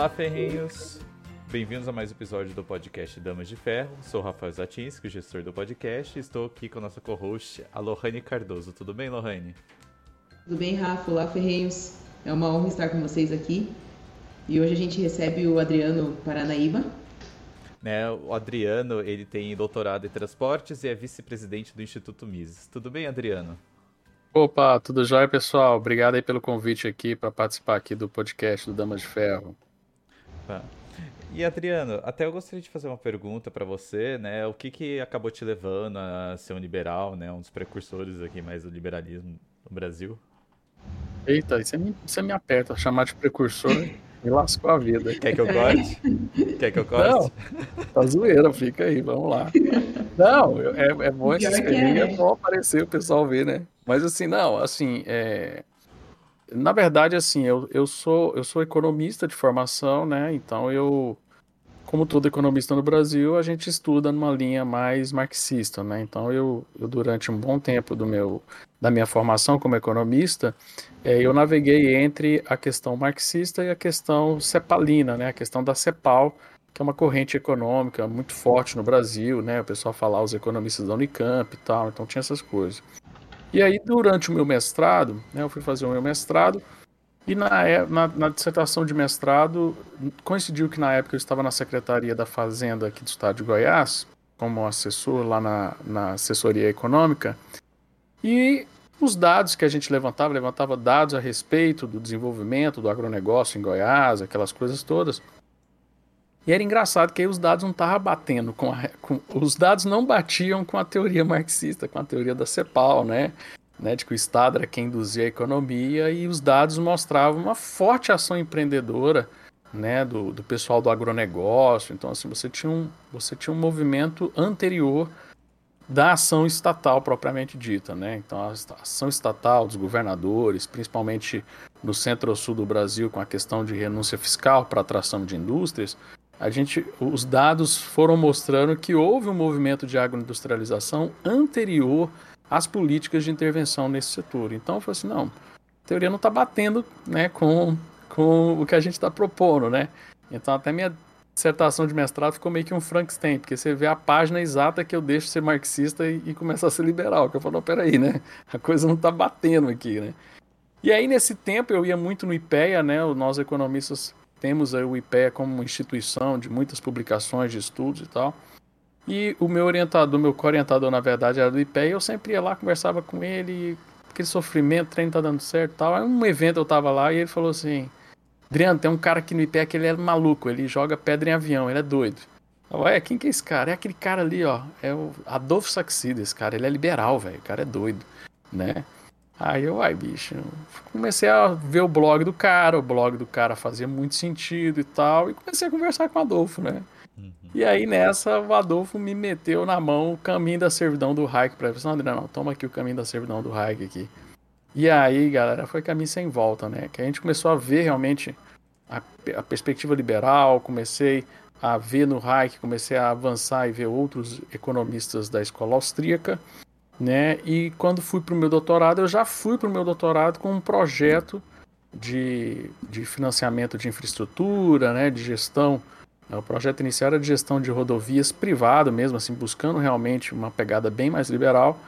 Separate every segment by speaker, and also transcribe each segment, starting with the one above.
Speaker 1: Olá, ferrenhos! Bem-vindos a mais um episódio do podcast Damas de Ferro. Sou o Rafael Zatinski, o gestor do podcast, e estou aqui com a nossa co-host, a Lohane Cardoso. Tudo bem, Lohane?
Speaker 2: Tudo bem, Rafa? Olá, ferrenhos! É uma honra estar com vocês aqui. E hoje a gente recebe o Adriano Paranaíba.
Speaker 1: Né, o Adriano, ele tem doutorado em transportes e é vice-presidente do Instituto Mises. Tudo bem, Adriano?
Speaker 3: Opa, tudo jóia, pessoal? Obrigado aí pelo convite aqui para participar aqui do podcast do Damas de Ferro.
Speaker 1: Tá. E Adriano, até eu gostaria de fazer uma pergunta para você, né? O que que acabou te levando a ser um liberal, né? Um dos precursores aqui mais do liberalismo no Brasil?
Speaker 3: Eita, você me, você me aperta, chamar de precursor me lascou a vida.
Speaker 1: Quer que eu corte? Quer que eu corte?
Speaker 3: Não, tá zoeira, fica aí, vamos lá. Não, é, é bom esse é, é bom aparecer o pessoal ver, né? Mas assim, não, assim, é... na verdade, assim, eu, eu, sou, eu sou economista de formação, né? Então eu como todo economista no Brasil, a gente estuda numa linha mais marxista, né? Então eu, eu durante um bom tempo do meu da minha formação como economista, é, eu naveguei entre a questão marxista e a questão cepalina, né? A questão da CEPAL, que é uma corrente econômica muito forte no Brasil, né? O pessoal falar os economistas da Unicamp e tal, então tinha essas coisas. E aí durante o meu mestrado, né? Eu fui fazer o meu mestrado e na, é, na, na, dissertação de mestrado, coincidiu que na época eu estava na Secretaria da Fazenda aqui do estado de Goiás, como assessor lá na, na assessoria econômica, e os dados que a gente levantava, levantava dados a respeito do desenvolvimento do agronegócio em Goiás, aquelas coisas todas. E era engraçado que aí os dados não estavam batendo com, a, com, os dados não batiam com a teoria marxista, com a teoria da CEPAL, né? né, de que o Estado era quem induzia a economia e os dados mostravam uma forte ação empreendedora né, do, do pessoal do agronegócio. Então, assim, você tinha, um, você tinha um movimento anterior da ação estatal propriamente dita, né? Então, a ação estatal dos governadores, principalmente no centro-sul do Brasil, com a questão de renúncia fiscal para atração de indústrias, a gente, os dados foram mostrando que houve um movimento de agroindustrialização anterior as políticas de intervenção nesse setor. Então eu falei assim, não, a teoria não está batendo né, com, com o que a gente está propondo, né? Então até minha dissertação de mestrado ficou meio que um Frankenstein, porque você vê a página exata que eu deixo de ser marxista e, e começar a ser liberal, que eu falo, não, peraí, né? A coisa não está batendo aqui, né? E aí nesse tempo eu ia muito no IPEA, né? Nós economistas temos aí o IPEA como uma instituição de muitas publicações de estudos e tal. E o meu orientador, meu co-orientador, na verdade, era do IPE, e eu sempre ia lá, conversava com ele, aquele sofrimento, o treino tá dando certo e tal. Aí um evento eu tava lá e ele falou assim: Adriano, tem um cara aqui no IPE que ele é maluco, ele joga pedra em avião, ele é doido. Eu, quem que é esse cara? É aquele cara ali, ó. É o Adolfo Saxida, esse cara. Ele é liberal, velho. O cara é doido, né? Aí eu, ai, bicho, comecei a ver o blog do cara, o blog do cara fazia muito sentido e tal, e comecei a conversar com o Adolfo, né? Uhum. E aí nessa, o Adolfo me meteu na mão o caminho da servidão do Hayek para ele. André, não, toma aqui o caminho da servidão do Hayek aqui. E aí, galera, foi caminho sem volta, né? Que a gente começou a ver realmente a, a perspectiva liberal, comecei a ver no Hayek, comecei a avançar e ver outros economistas da escola austríaca, né? E quando fui para o meu doutorado, eu já fui para o meu doutorado com um projeto de, de financiamento de infraestrutura, né? De gestão é, o projeto inicial era de gestão de rodovias privado mesmo, assim, buscando realmente uma pegada bem mais liberal.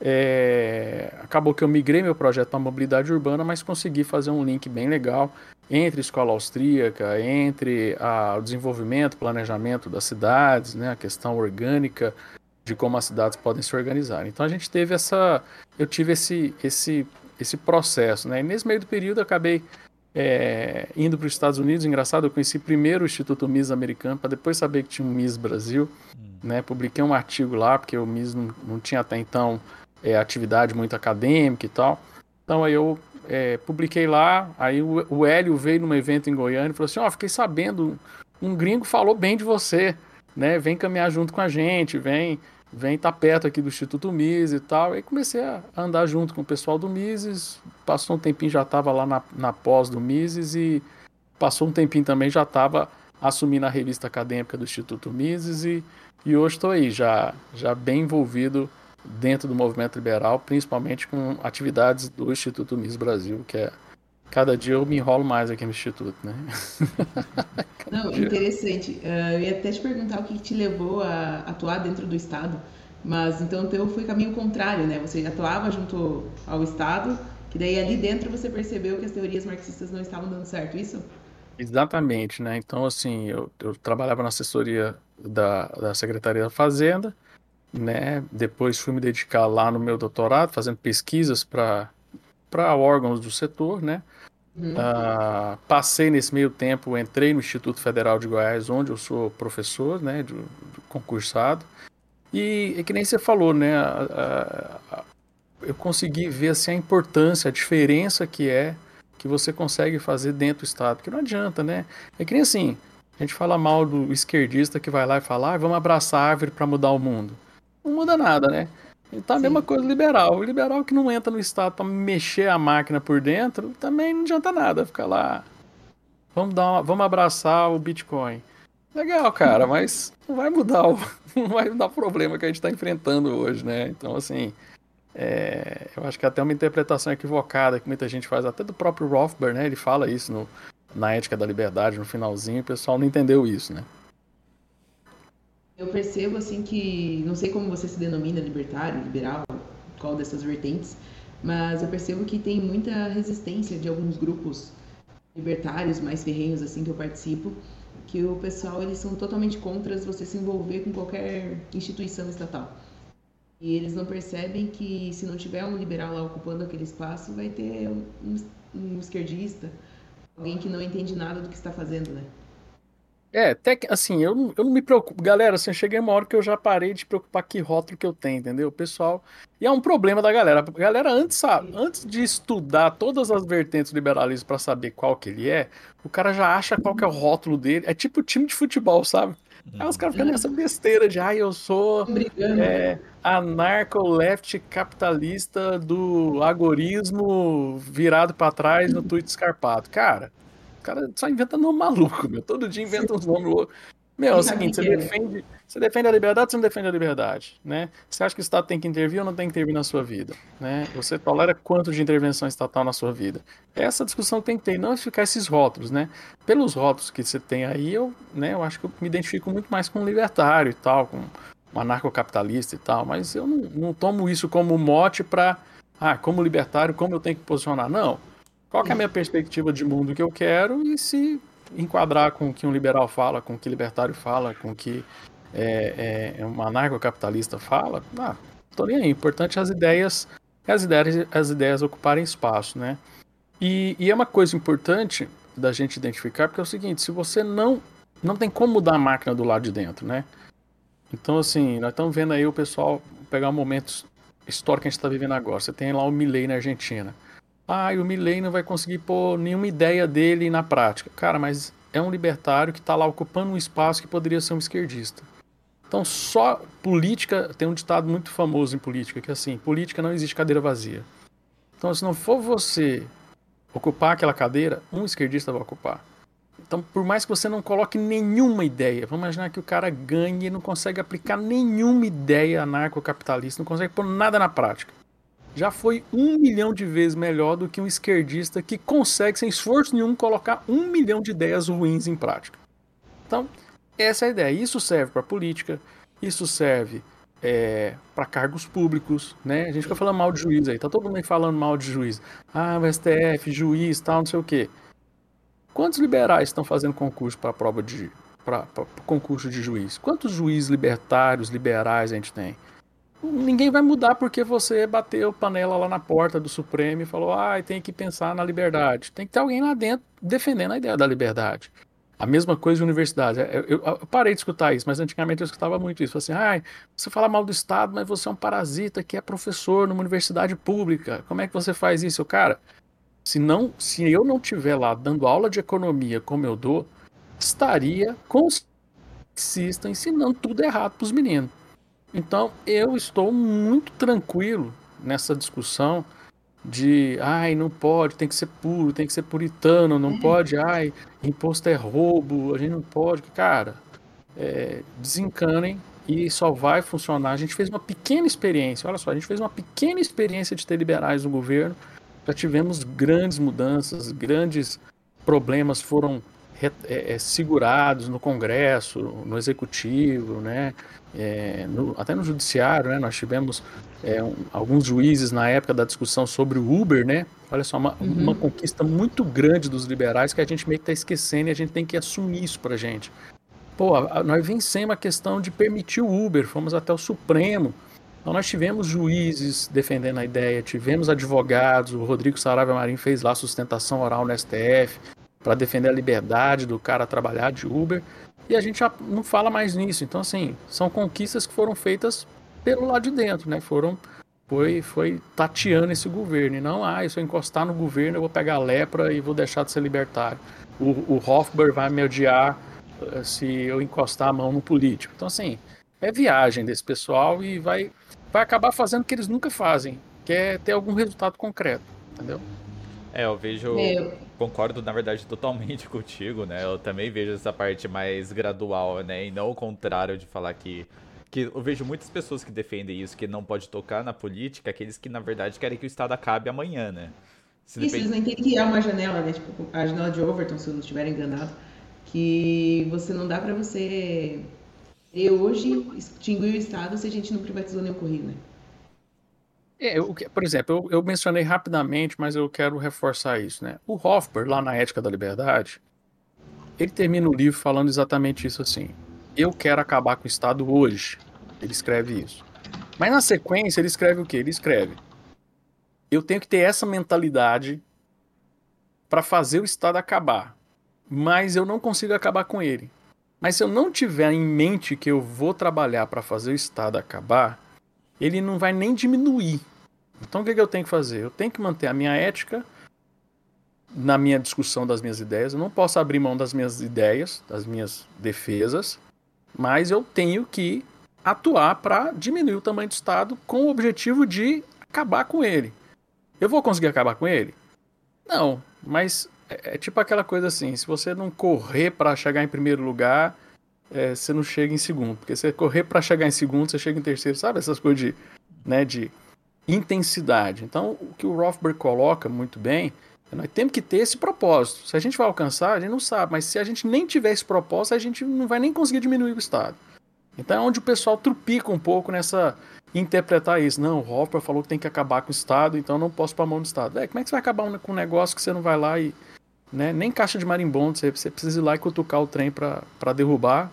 Speaker 3: É... Acabou que eu migrei meu projeto para mobilidade urbana, mas consegui fazer um link bem legal entre escola austríaca, entre a, o desenvolvimento, planejamento das cidades, né, a questão orgânica de como as cidades podem se organizar. Então a gente teve essa, eu tive esse, esse, esse processo, né? E nesse meio do período eu acabei é, indo para os Estados Unidos, engraçado, eu conheci primeiro o Instituto Miss americano, para depois saber que tinha um Miss Brasil. Hum. Né? Publiquei um artigo lá, porque o Miss não, não tinha até então é, atividade muito acadêmica e tal. Então aí eu é, publiquei lá, aí o, o Hélio veio num evento em Goiânia e falou assim, ó, oh, fiquei sabendo, um gringo falou bem de você, né? Vem caminhar junto com a gente, vem vem estar tá perto aqui do Instituto Mises e tal. E comecei a andar junto com o pessoal do Mises. Passou um tempinho, já estava lá na, na pós do Mises e passou um tempinho também, já estava assumindo a revista acadêmica do Instituto Mises e, e hoje estou aí, já, já bem envolvido dentro do movimento liberal, principalmente com atividades do Instituto Mises Brasil, que é cada dia eu me enrolo mais aqui no Instituto, né?
Speaker 2: Não, dia. interessante. Uh, eu ia até te perguntar o que te levou a atuar dentro do Estado, mas então o teu foi caminho contrário, né? Você atuava junto ao Estado, que daí ali dentro você percebeu que as teorias marxistas não estavam dando certo, isso?
Speaker 3: Exatamente, né? Então, assim, eu, eu trabalhava na assessoria da, da Secretaria da Fazenda, né? Depois fui me dedicar lá no meu doutorado, fazendo pesquisas para órgãos do setor, né? Uhum. Uh, passei nesse meio tempo, entrei no Instituto Federal de Goiás, onde eu sou professor, né, concursado. E, e, que nem você falou, né, a, a, eu consegui ver assim, a importância, a diferença que é que você consegue fazer dentro do Estado. Porque não adianta, né? É que nem assim, a gente fala mal do esquerdista que vai lá e fala, ah, vamos abraçar a árvore para mudar o mundo. Não muda nada, né? Então a Sim. mesma coisa liberal. O liberal que não entra no Estado para mexer a máquina por dentro, também não adianta nada ficar lá. Vamos, dar uma, vamos abraçar o Bitcoin. Legal, cara, mas não vai mudar o, não vai mudar o problema que a gente está enfrentando hoje, né? Então, assim, é, eu acho que até uma interpretação equivocada que muita gente faz, até do próprio Rothbard, né? Ele fala isso no, na Ética da Liberdade, no finalzinho, o pessoal não entendeu isso, né?
Speaker 2: Eu percebo assim que, não sei como você se denomina, libertário, liberal, qual dessas vertentes, mas eu percebo que tem muita resistência de alguns grupos libertários mais ferrenhos assim que eu participo, que o pessoal eles são totalmente contra você se envolver com qualquer instituição estatal. E eles não percebem que se não tiver um liberal lá ocupando aquele espaço, vai ter um, um esquerdista, alguém que não entende nada do que está fazendo, né?
Speaker 3: É, até que, assim, eu não, eu não me preocupo. Galera, assim, eu cheguei uma hora que eu já parei de preocupar que rótulo que eu tenho, entendeu? Pessoal. E é um problema da galera. A galera, antes, sabe, antes de estudar todas as vertentes do liberalismo para saber qual que ele é, o cara já acha qual que é o rótulo dele. É tipo time de futebol, sabe? Aí os caras ficam nessa besteira de, ah, eu sou é, anarco-left capitalista do agorismo virado para trás no tweet escarpado. Cara, o cara só inventa nome maluco, meu. Todo dia inventa uns nomes loucos. Meu, é o seguinte, você defende, você defende a liberdade ou você não defende a liberdade, né? Você acha que o Estado tem que intervir ou não tem que intervir na sua vida, né? Você tolera quanto de intervenção estatal na sua vida? Essa discussão tem que ter, não ficar esses rótulos, né? Pelos rótulos que você tem aí, eu, né, eu acho que eu me identifico muito mais com um libertário e tal, com um anarcocapitalista e tal, mas eu não, não tomo isso como mote para, ah, como libertário, como eu tenho que posicionar. Não, qual é a minha perspectiva de mundo que eu quero e se enquadrar com o que um liberal fala, com o que libertário fala, com o que é, é, um anarcocapitalista fala, ah, tô nem aí. Importante as ideias, as ideias, as ideias ocuparem espaço, né? E, e é uma coisa importante da gente identificar, porque é o seguinte, se você não não tem como mudar a máquina do lado de dentro, né? Então, assim, nós estamos vendo aí o pessoal pegar um momento histórico que a gente está vivendo agora. Você tem lá o Milley na Argentina ah, o Milley não vai conseguir pôr nenhuma ideia dele na prática. Cara, mas é um libertário que está lá ocupando um espaço que poderia ser um esquerdista. Então, só política. Tem um ditado muito famoso em política que é assim: política não existe cadeira vazia. Então, se não for você ocupar aquela cadeira, um esquerdista vai ocupar. Então, por mais que você não coloque nenhuma ideia, vamos imaginar que o cara ganhe e não consegue aplicar nenhuma ideia anarcocapitalista, não consegue pôr nada na prática já foi um milhão de vezes melhor do que um esquerdista que consegue, sem esforço nenhum, colocar um milhão de ideias ruins em prática. Então, essa é a ideia. Isso serve para política, isso serve é, para cargos públicos, né? A gente fica falando mal de juiz aí, tá todo mundo falando mal de juiz. Ah, o STF, juiz, tal, não sei o quê. Quantos liberais estão fazendo concurso para prova de para concurso de juiz? Quantos juízes libertários, liberais a gente tem? Ninguém vai mudar porque você bateu panela lá na porta do Supremo e falou, ah, tem que pensar na liberdade. Tem que ter alguém lá dentro defendendo a ideia da liberdade. A mesma coisa de universidade. Eu, eu, eu, parei de escutar isso, mas antigamente eu escutava muito isso. Assim, ah, você fala mal do Estado, mas você é um parasita que é professor numa universidade pública. Como é que você faz isso? Cara, se, não, se eu não estiver lá dando aula de economia como eu dou, estaria com ensinando tudo errado para os meninos. Então eu estou muito tranquilo nessa discussão de ai, não pode, tem que ser puro, tem que ser puritano, não uhum. pode, ai, imposto é roubo, a gente não pode. Cara, é, desencanem e só vai funcionar. A gente fez uma pequena experiência, olha só, a gente fez uma pequena experiência de ter liberais no governo Já tivemos grandes mudanças, grandes problemas foram é, é, segurados no Congresso, no Executivo, né? É, no, até no Judiciário, né? Nós tivemos é, um, alguns juízes na época da discussão sobre o Uber, né? Olha só, uma, uhum. uma conquista muito grande dos liberais que a gente meio que está esquecendo e a gente tem que assumir isso para gente. Pô, nós vencemos a questão de permitir o Uber, fomos até o Supremo. Então nós tivemos juízes defendendo a ideia, tivemos advogados, o Rodrigo Saravia Marim fez lá sustentação oral no STF para defender a liberdade do cara trabalhar de Uber, e a gente já não fala mais nisso. Então assim, são conquistas que foram feitas pelo lado de dentro, né? Foram foi foi tateando esse governo, e não, ah, se eu encostar no governo eu vou pegar lepra e vou deixar de ser libertário. O, o Hofbauer vai me odiar eh, se eu encostar a mão no político. Então assim, é viagem desse pessoal e vai vai acabar fazendo o que eles nunca fazem, que é ter algum resultado concreto, entendeu?
Speaker 1: É, eu vejo. Meu. Concordo, na verdade, totalmente contigo, né? Eu também vejo essa parte mais gradual, né? E não o contrário de falar que. Que eu vejo muitas pessoas que defendem isso, que não pode tocar na política, aqueles que, na verdade, querem que o Estado acabe amanhã, né?
Speaker 2: Se isso, depende... eles não entendem que há uma janela, né? Tipo, a janela de Overton, se eu não estiver enganado, que você não dá para você e hoje extinguir o Estado se a gente não privatizou nenhum correio, né?
Speaker 3: É, eu, por exemplo, eu, eu, mencionei rapidamente, mas eu quero reforçar isso, né? O Hofbauer, lá na Ética da Liberdade, ele termina o livro falando exatamente isso assim. Eu quero acabar com o Estado hoje. Ele escreve isso. Mas na sequência ele escreve o quê? Ele escreve: Eu tenho que ter essa mentalidade para fazer o Estado acabar, mas eu não consigo acabar com ele. Mas se eu não tiver em mente que eu vou trabalhar para fazer o Estado acabar, ele não vai nem diminuir. Então o que, que eu tenho que fazer? Eu tenho que manter a minha ética na minha discussão das minhas ideias. Eu não posso abrir mão das minhas ideias, das minhas defesas, mas eu tenho que atuar para diminuir o tamanho do Estado com o objetivo de acabar com ele. Eu vou conseguir acabar com ele? Não, mas é, é tipo aquela coisa assim: se você não correr para chegar em primeiro lugar, é, você não chega em segundo. Porque se você correr para chegar em segundo, você chega em terceiro. Sabe essas coisas de, né, de intensidade. Então, o que o Rothberg coloca muito bem é nós temos que ter esse propósito. Se a gente vai alcançar, a gente não sabe. Mas se a gente nem tiver esse propósito, a gente não vai nem conseguir diminuir o Estado. Então é onde o pessoal trupica um pouco nessa interpretar isso. Não, o Hoffer falou que tem que acabar com o Estado, então não posso pôr a mão no Estado. É, como é que você vai acabar com um negócio que você não vai lá e. Né, nem caixa de marimbondo, você, você precisa ir lá e cutucar o trem para derrubar.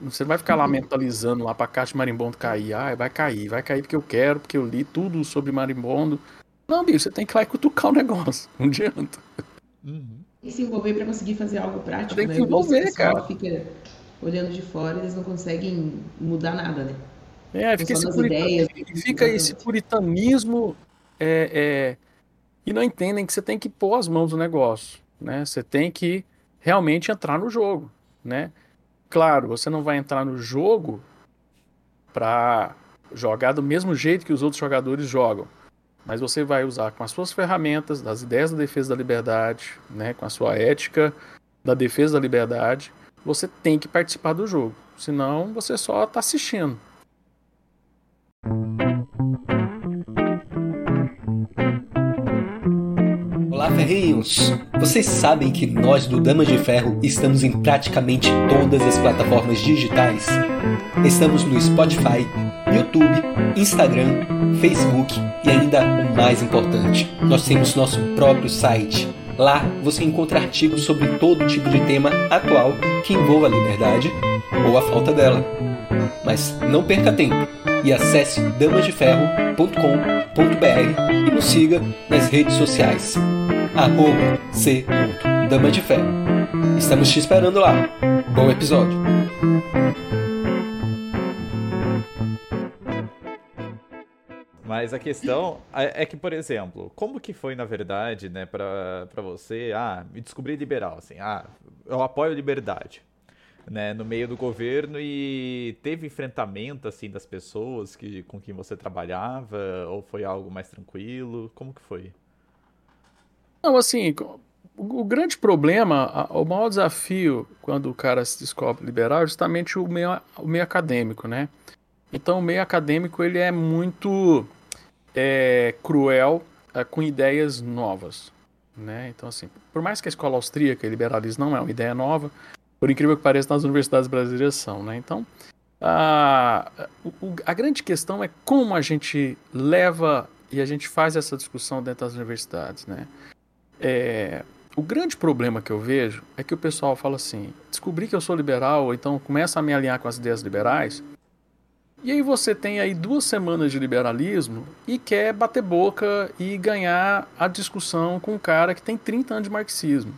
Speaker 3: Você vai ficar lá mentalizando lá pra caixa de marimbondo cair. Ah, vai cair, vai cair porque eu quero, porque eu li tudo sobre marimbondo. Não, bicho, você tem que ir lá e cutucar o negócio. Não adianta.
Speaker 2: Uhum. E se envolver para conseguir fazer algo prático,
Speaker 3: tem que né? se envolver, cara.
Speaker 2: fica olhando de fora, eles não conseguem mudar nada, né?
Speaker 3: É, fica esse, purita... ideias, fica esse puritanismo é, é... e não entendem que você tem que pôr as mãos no negócio, né? Você tem que realmente entrar no jogo, né? Claro, você não vai entrar no jogo para jogar do mesmo jeito que os outros jogadores jogam, mas você vai usar com as suas ferramentas, das ideias da defesa da liberdade, né, com a sua ética da defesa da liberdade, você tem que participar do jogo, senão você só está assistindo.
Speaker 4: Olá, ferrinhos! Vocês sabem que nós do Damas de Ferro estamos em praticamente todas as plataformas digitais. Estamos no Spotify, YouTube, Instagram, Facebook e ainda o mais importante, nós temos nosso próprio site. Lá você encontra artigos sobre todo tipo de tema atual que envolva a liberdade ou a falta dela. Mas não perca tempo e acesse damasdeferro.com.br e nos siga nas redes sociais arroba c. Dama de Ferro. Estamos te esperando lá. Bom episódio.
Speaker 1: Mas a questão é que, por exemplo, como que foi, na verdade, né, pra, pra você, ah, me descobrir liberal, assim, ah, eu apoio a liberdade, né, no meio do governo e teve enfrentamento, assim, das pessoas que, com quem você trabalhava, ou foi algo mais tranquilo, como que foi?
Speaker 3: Não, assim, o, grande problema, o maior desafio quando o cara se descobre liberal é justamente o meio, o meio acadêmico, né? Então o meio acadêmico ele é muito é, cruel uh, com ideias novas. Né? Então, assim, por mais que a escola austríaca e liberalismo não é uma ideia nova, por incrível que pareça, nas universidades brasileiras são. Né? Então, a, a grande questão é como a gente leva e a gente faz essa discussão dentro das universidades. Né? É, o grande problema que eu vejo é que o pessoal fala assim: descobri que eu sou liberal, então começa a me alinhar com as ideias liberais. E aí você tem aí duas semanas de liberalismo e quer bater boca e ganhar a discussão com um cara que tem 30 anos de marxismo.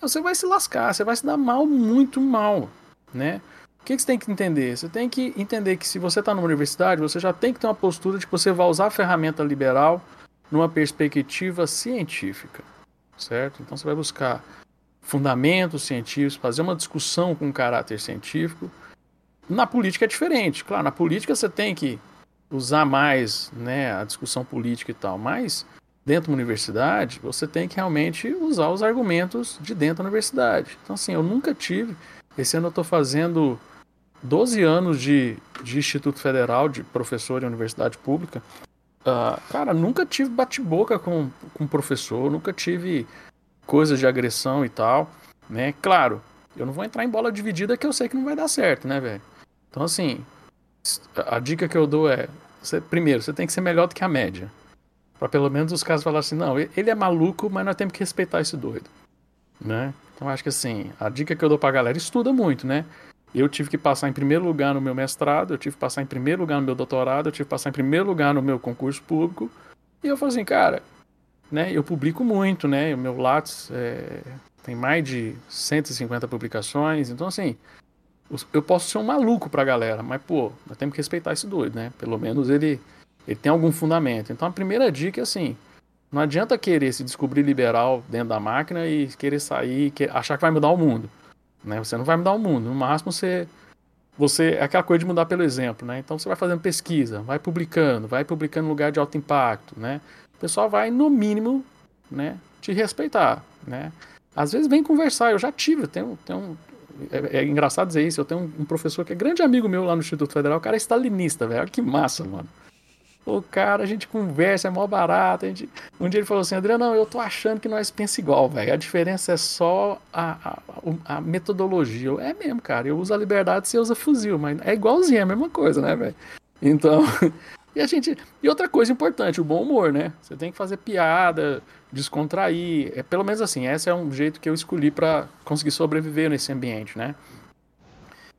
Speaker 3: Você vai se lascar, você vai se dar mal, muito mal, né? O que, que você tem que entender? Você tem que entender que se você está numa universidade, você já tem que ter uma postura de que você vai usar a ferramenta liberal numa perspectiva científica certo? Então você vai buscar fundamentos científicos, fazer uma discussão com caráter científico. Na política é diferente, claro, na política você tem que usar mais né, a discussão política e tal, mas dentro da universidade você tem que realmente usar os argumentos de dentro da universidade. Então, assim, eu nunca tive. Esse ano eu estou fazendo 12 anos de, de Instituto Federal, de professor em universidade pública. Uh, cara, nunca tive bate-boca com, com professor, nunca tive coisas de agressão e tal, né? Claro, eu não vou entrar em bola dividida que eu sei que não vai dar certo, né, velho? Então, assim, a dica que eu dou é: você, primeiro, você tem que ser melhor do que a média. Pra pelo menos os caras falarem assim: não, ele é maluco, mas nós temos que respeitar esse doido, né? Então, acho que assim, a dica que eu dou pra galera: estuda muito, né? Eu tive que passar em primeiro lugar no meu mestrado, eu tive que passar em primeiro lugar no meu doutorado, eu tive que passar em primeiro lugar no meu concurso público. E eu falei assim, cara, né, eu publico muito, né? O meu Lattes é, tem mais de 150 publicações, então assim, eu posso ser um maluco pra galera, mas pô, nós temos que respeitar esse doido, né? Pelo menos ele, ele tem algum fundamento. Então a primeira dica é assim, não adianta querer se descobrir liberal dentro da máquina e querer sair, achar que vai mudar o mundo. Né? Você não vai mudar o mundo. No máximo, você. Você é aquela coisa de mudar pelo exemplo, né? Então você vai fazendo pesquisa, vai publicando, vai publicando em lugar de alto impacto, né? O pessoal vai, no mínimo, né, te respeitar, né? Às vezes vem conversar, eu já tive, tenho, tenho é, é, engraçado dizer isso, eu tenho um, um, professor que é grande amigo meu lá no Instituto Federal, o cara é stalinista, velho, que massa, mano. O cara, a gente conversa, é mó barato. A gente... Um dia ele falou assim, Adriano, não, eu tô achando que nós pensamos igual, velho. A diferença é só a, a, a, metodologia. É mesmo, cara. Eu uso a liberdade, você usa fuzil, mas é igualzinho, é a mesma coisa, né, velho? Então. e a gente. E outra coisa importante, o bom humor, né? Você tem que fazer piada, descontrair. É, pelo menos assim, esse é um jeito que eu escolhi para conseguir sobreviver nesse ambiente, né?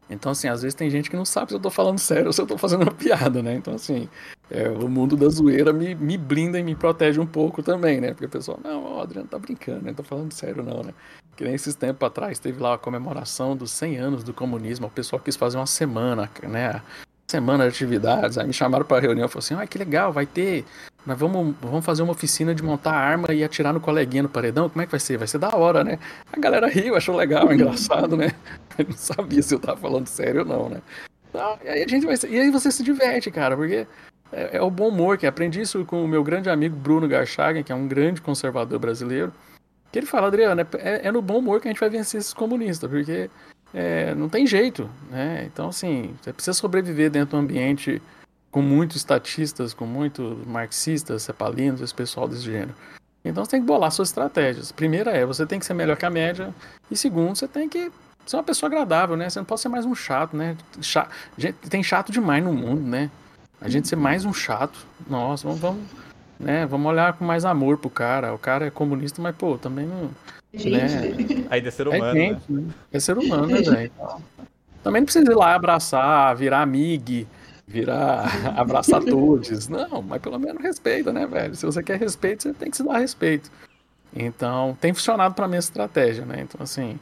Speaker 3: Então, assim, às vezes tem gente que não sabe se eu tô falando sério ou se eu tô fazendo uma piada, né? Então, assim, é, o mundo da zoeira me, me blinda e me protege um pouco também, né? Porque o pessoal, não, o Adriano tá brincando, né? Tô falando sério não, né? Que nem esses tempos atrás teve lá a comemoração dos 100 anos do comunismo, o pessoal quis fazer uma semana, né? Semana de atividades, aí me chamaram pra reunião e falaram assim, ah, que legal, vai ter nós vamos, vamos fazer uma oficina de montar arma e atirar no coleguinha no paredão? Como é que vai ser? Vai ser da hora, né? A galera riu, achou legal, engraçado, né? Eu não sabia se eu tava falando sério ou não, né? Então, e aí a gente vai E aí você se diverte, cara, porque é, é, o bom humor, que aprendi isso com o meu grande amigo Bruno Garchagen, que é um grande conservador brasileiro. Que ele fala, Adriano, é, é, é no bom humor que a gente vai vencer esses comunistas, porque é, não tem jeito, né? Então, assim, você precisa sobreviver dentro do ambiente com muitos estatistas, com muitos marxistas, cepalinos, esse pessoal desse gênero. Então você tem que bolar suas estratégias. Primeira é, você tem que ser melhor que a média. E segundo, você tem que ser uma pessoa agradável, né? Você não pode ser mais um chato, né? Chato, gente, tem chato demais no mundo, né? A gente ser mais um chato. Nossa, vamos, vamos, né? vamos olhar com mais amor pro cara. O cara é comunista, mas, pô, também não.
Speaker 1: Né? Aí é ser humano. É, gente, né?
Speaker 3: é ser humano, né, velho? Também não precisa ir lá abraçar, virar amigo virar abraçar todos. Não, mas pelo menos respeita, né, velho? Se você quer respeito, você tem que se dar respeito. Então, tem funcionado para minha estratégia, né? Então, assim.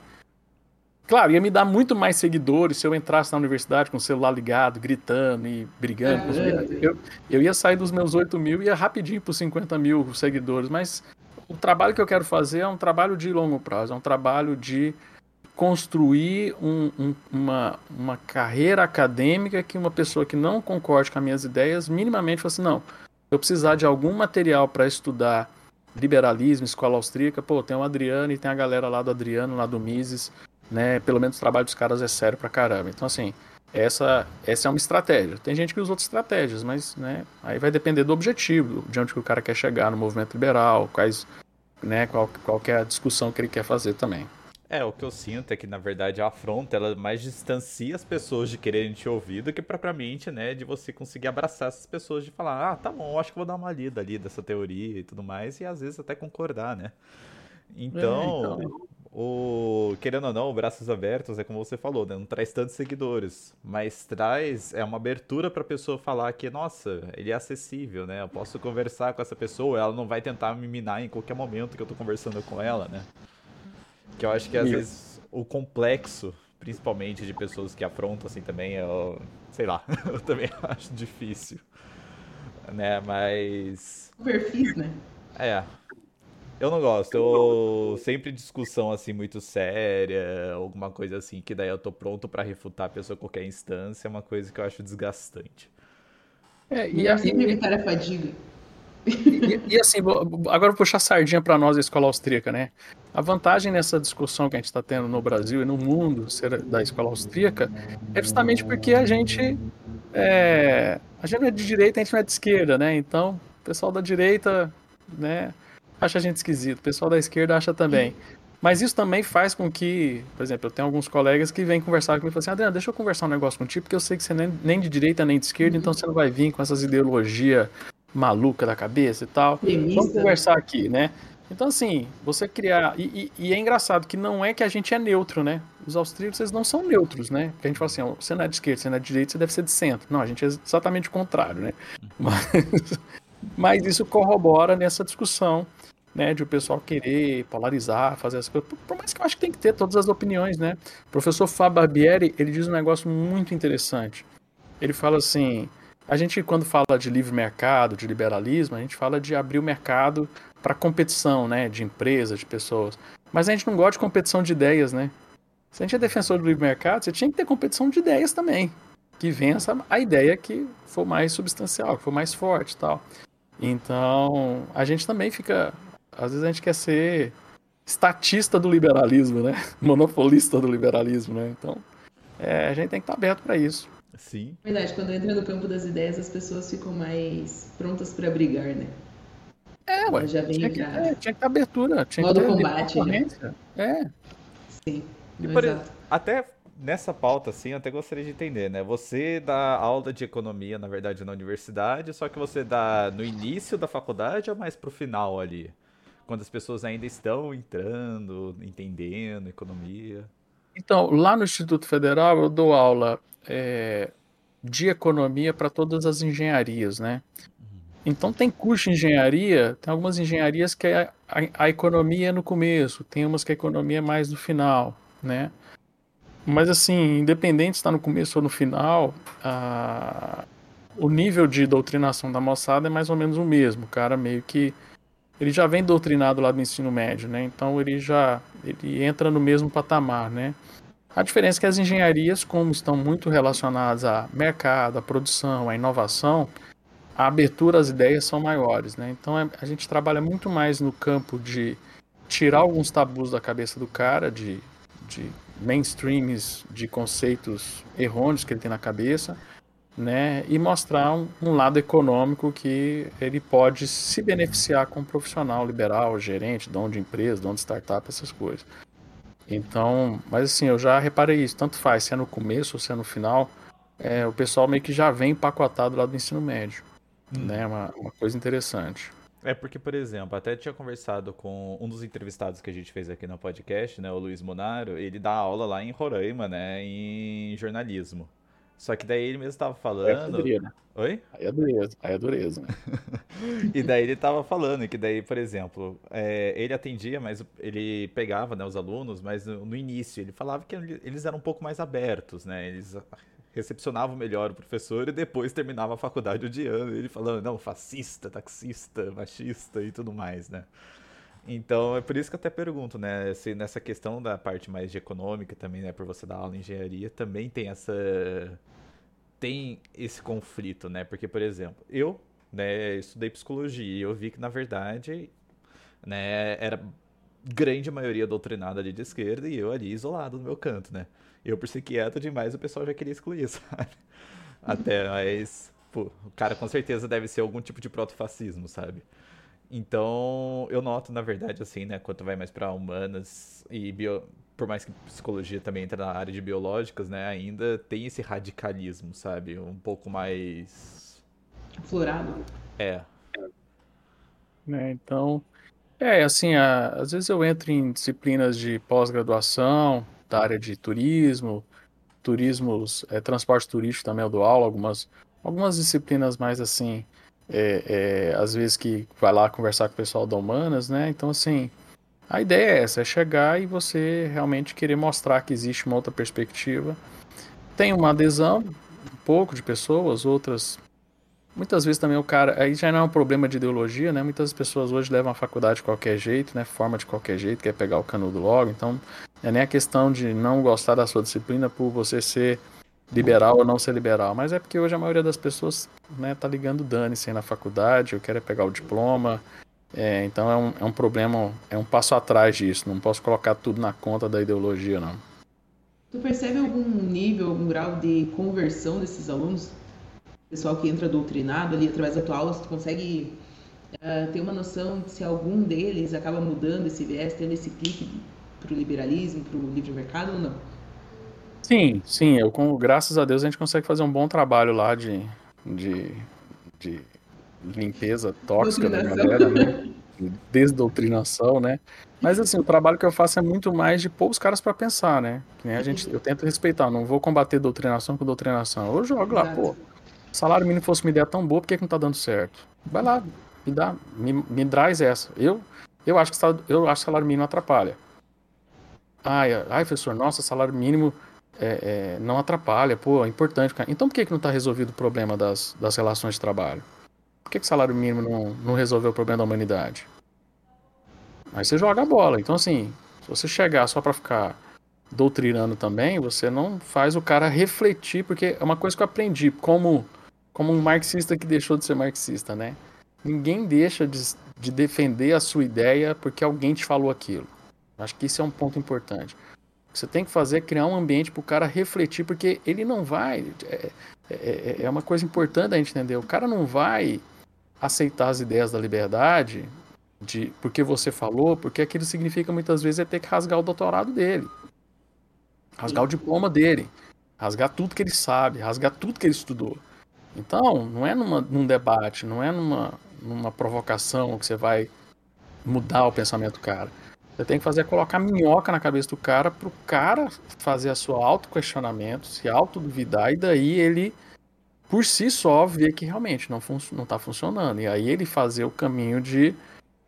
Speaker 3: Claro, ia me dar muito mais seguidores se eu entrasse na universidade com o celular ligado, gritando e brigando. É, eu, eu ia sair dos meus 8 mil e ia rapidinho para 50 mil seguidores, mas o trabalho que eu quero fazer é um trabalho de longo prazo, é um trabalho de construir um, um, uma, uma carreira acadêmica que uma pessoa que não concorde com as minhas ideias minimamente fala assim, não, eu precisar de algum material para estudar liberalismo, escola austríaca, pô, tem o Adriano e tem a galera lá do Adriano, lá do Mises, né, pelo menos o trabalho dos caras é sério pra caramba. Então, assim, Essa, essa é uma estratégia. Tem gente que usa outras estratégias, mas né, aí vai depender do objetivo, de onde que o cara quer chegar no movimento liberal, quais, né, qual, qual é a discussão que ele quer fazer também.
Speaker 1: É, o que eu sinto é que, na verdade, a afronta, ela mais distancia as pessoas de quererem te ouvir do que propriamente, né, de você conseguir abraçar essas pessoas, de falar, ah, tá bom, acho que vou dar uma lida ali dessa teoria e tudo mais, e às vezes até concordar, né. Então, é, então... o querendo ou não, braços abertos é como você falou, né? Não traz tantos seguidores, mas traz é uma abertura para a pessoa falar que, nossa, ele é acessível, né? Eu posso conversar com essa pessoa, ela não vai tentar me minar em qualquer momento que eu tô conversando com ela, né? Que eu acho que às Isso. vezes o complexo, principalmente de pessoas que afrontam assim também, eu, sei lá, eu também acho difícil. Né, mas
Speaker 2: perfis, né?
Speaker 1: É, eu não gosto. Eu sempre discussão assim muito séria, alguma coisa assim que daí eu tô pronto para refutar a pessoa a qualquer instância, é uma coisa que eu acho desgastante.
Speaker 2: É, e assim evitar a fadiga.
Speaker 3: E, e, assim, agora vou puxar a sardinha para nós da escola austríaca, né? A vantagem nessa discussão que a gente está tendo no Brasil e no mundo da escola austríaca é justamente porque a gente é, a gente não é de direita, a gente não é de esquerda, né? Então, o pessoal da direita, né, acha a gente esquisito, o pessoal da esquerda acha também. Mas isso também faz com que, por exemplo, eu tenho alguns colegas que vêm conversar comigo e falam assim, Adriano, deixa eu conversar um negócio contigo, porque eu sei que você nem, nem de direita nem de esquerda, então você não vai vir com essas ideologias maluca da cabeça e tal. Vamos conversar aqui, né? Então, assim, você criar. E, e, e, é engraçado que não é que a gente é neutro, né? Os austríacos eles não são neutros, né? Porque a gente fala assim, você não é de esquerda, você não é de direita, você deve ser de centro. Não, a gente é exatamente o contrário, né? Mas, mas isso corrobora nessa discussão né, de o pessoal querer polarizar, fazer as coisas. Por mais que eu acho que tem que ter todas as opiniões, né? O professor Fábio Barbieri, ele diz um negócio muito interessante. Ele fala assim, a gente quando fala de livre mercado, de liberalismo, a gente fala de abrir o mercado para competição, né, de empresas, de pessoas. Mas a gente não gosta de competição de ideias, né? Se a gente é defensor do livre mercado, você tinha que ter competição de ideias também, que vença a ideia que for mais substancial, que for mais forte, tal. Então, a gente também fica às vezes a gente quer ser estatista do liberalismo, né? Monopolista do liberalismo, né? Então, é, a gente tem que estar aberto para isso.
Speaker 1: Sim.
Speaker 2: Verdade, quando entra no campo das ideias, as pessoas ficam mais prontas para brigar, né?
Speaker 3: É, ué. Já vem tinha, que, é, tinha que ter abertura. Tinha Modo que ter
Speaker 2: combate. Né?
Speaker 3: É.
Speaker 2: Sim.
Speaker 1: E por, até nessa pauta, assim, eu até gostaria de entender, né? Você dá aula de economia, na verdade, na universidade, só que você dá no início da faculdade ou mais pro final ali? Quando as pessoas ainda estão entrando, entendendo economia?
Speaker 3: Então, lá no Instituto Federal eu dou aula é, de economia para todas as engenharias, né? Uhum. Então tem curso de engenharia, tem algumas engenharias que a, a, a, economia é no começo, tem umas que a economia é mais no final, né? Mas assim, independente se está no começo ou no final, a, o nível de doutrinação da moçada é mais ou menos o mesmo. O cara meio que ele já vem doutrinado lá do ensino médio, né? Então ele já ele entra no mesmo patamar, né? A diferença é que as engenharias, como estão muito relacionadas a mercado, a produção, a inovação, a abertura às ideias são maiores, né? Então é, a gente trabalha muito mais no campo de tirar alguns tabus da cabeça do cara, de, de mainstreams, de conceitos errôneos que ele tem na cabeça, né, e mostrar um, um, lado econômico que ele pode se beneficiar como profissional liberal, gerente, dono de empresa, dono de startup, essas coisas. Então, mas assim, eu já reparei isso, tanto faz se é no começo ou se é no final, é, o pessoal meio que já vem empacotado lá do ensino médio, hum. né, uma, uma coisa interessante.
Speaker 1: É porque, por exemplo, até tinha conversado com um dos entrevistados que a gente fez aqui no podcast, né, o Luiz Monaro, ele dá aula lá em Roraima, né, em jornalismo. Só que daí ele mesmo estava falando.
Speaker 3: Aí é, né?
Speaker 1: Oi?
Speaker 3: Aí é dureza, aí é dureza. Né?
Speaker 1: e daí ele estava falando que daí, por exemplo, é, ele atendia, mas ele pegava né, os alunos, mas no, no, início ele falava que eles eram um pouco mais abertos, né? Eles recepcionavam melhor o professor e depois terminava a faculdade odiando ele falando, não, fascista, taxista, machista e tudo mais, né? Então, é por isso que eu até pergunto, né, se nessa questão da parte mais de econômica também, né, por você dar aula em engenharia, também tem essa tem esse conflito, né? Porque, por exemplo, eu, né, estudei psicologia e eu vi que na verdade, né, era grande maioria doutrinada ali de esquerda e eu ali isolado no meu canto, né? Eu, por ser quieto demais, o pessoal já queria excluir, sabe? Até, mas, pô, o cara com certeza deve ser algum tipo de protofascismo, sabe? Então, eu noto, na verdade, assim, né, quanto vai mais para humanas e bio... por mais que psicologia também entra na área de biológicas, né, ainda tem esse radicalismo, sabe? Um pouco mais
Speaker 2: aflorado.
Speaker 1: É.
Speaker 3: é então, é, assim, a, às vezes eu entro em disciplinas de pós-graduação, da área de turismo, turismos, é, transporte turístico também eu dou aula, algumas, algumas disciplinas mais assim, é, é, às vezes que vai lá conversar com o pessoal da Humanas, né? Então, assim, a ideia é essa, é chegar e você realmente querer mostrar que existe uma outra perspectiva. Tem uma adesão, um pouco de pessoas, outras Muitas vezes também o cara, aí já não é um problema de ideologia, né? Muitas pessoas hoje levam a faculdade de qualquer jeito, né? Forma de qualquer jeito, quer pegar o canudo logo. Então, é nem a questão de não gostar da sua disciplina por você ser liberal ou não ser liberal, mas é porque hoje a maioria das pessoas, né, tá ligando dane-se na faculdade, eu quero é pegar o diploma. É, então é um, é um problema, é um passo atrás disso. Não posso colocar tudo na conta da ideologia, não.
Speaker 2: Tu percebe algum nível, algum grau de conversão desses alunos? pessoal que entra doutrinado ali através da tua aula, tu consegue uh, ter uma noção de se algum deles acaba mudando esse viés, tendo esse clique o liberalismo, para o livre mercado ou não?
Speaker 3: Sim, sim. Eu, com, graças a Deus a gente consegue fazer um bom trabalho lá de, de, de limpeza tóxica da galera, né? Desdoutrinação, né? Mas assim, o trabalho que eu faço é muito mais de pôr os caras para pensar, né? A gente, eu tento respeitar, não vou combater doutrinação com doutrinação. Eu jogo lá, pô, salário mínimo fosse uma ideia tão boa, por que, que não tá dando certo? Vai lá, me dá, me, me traz essa. Eu, eu acho que eu acho que salário mínimo atrapalha. Ai, ai, professor, nossa, salário mínimo é, é, não atrapalha, pô, é importante. Então por que, que não está resolvido o problema das, das relações de trabalho? Por que, que o salário mínimo não, não resolveu o problema da humanidade? Aí você joga a bola. Então, assim, se você chegar só para ficar doutrinando também, você não faz o cara refletir, porque é uma coisa que eu aprendi como como um marxista que deixou de ser marxista, né? Ninguém deixa de, de defender a sua ideia porque alguém te falou aquilo. Acho que isso é um ponto importante. Você tem que fazer é criar um ambiente para o cara refletir, porque ele não vai. É, é, é, é uma coisa importante a gente entender. O cara não vai aceitar as ideias da liberdade de porque você falou, porque aquilo significa muitas vezes é ter que rasgar o doutorado dele, rasgar o diploma dele, rasgar tudo que ele sabe, rasgar tudo que ele estudou. Então, não é numa, num debate, não é numa, numa provocação que você vai mudar o pensamento do cara. Você tem que fazer é colocar minhoca na cabeça do cara para o cara fazer a sua auto-questionamento, se auto-duvidar, e daí ele, por si só, ver que realmente não está funcionando. E aí ele fazer o caminho de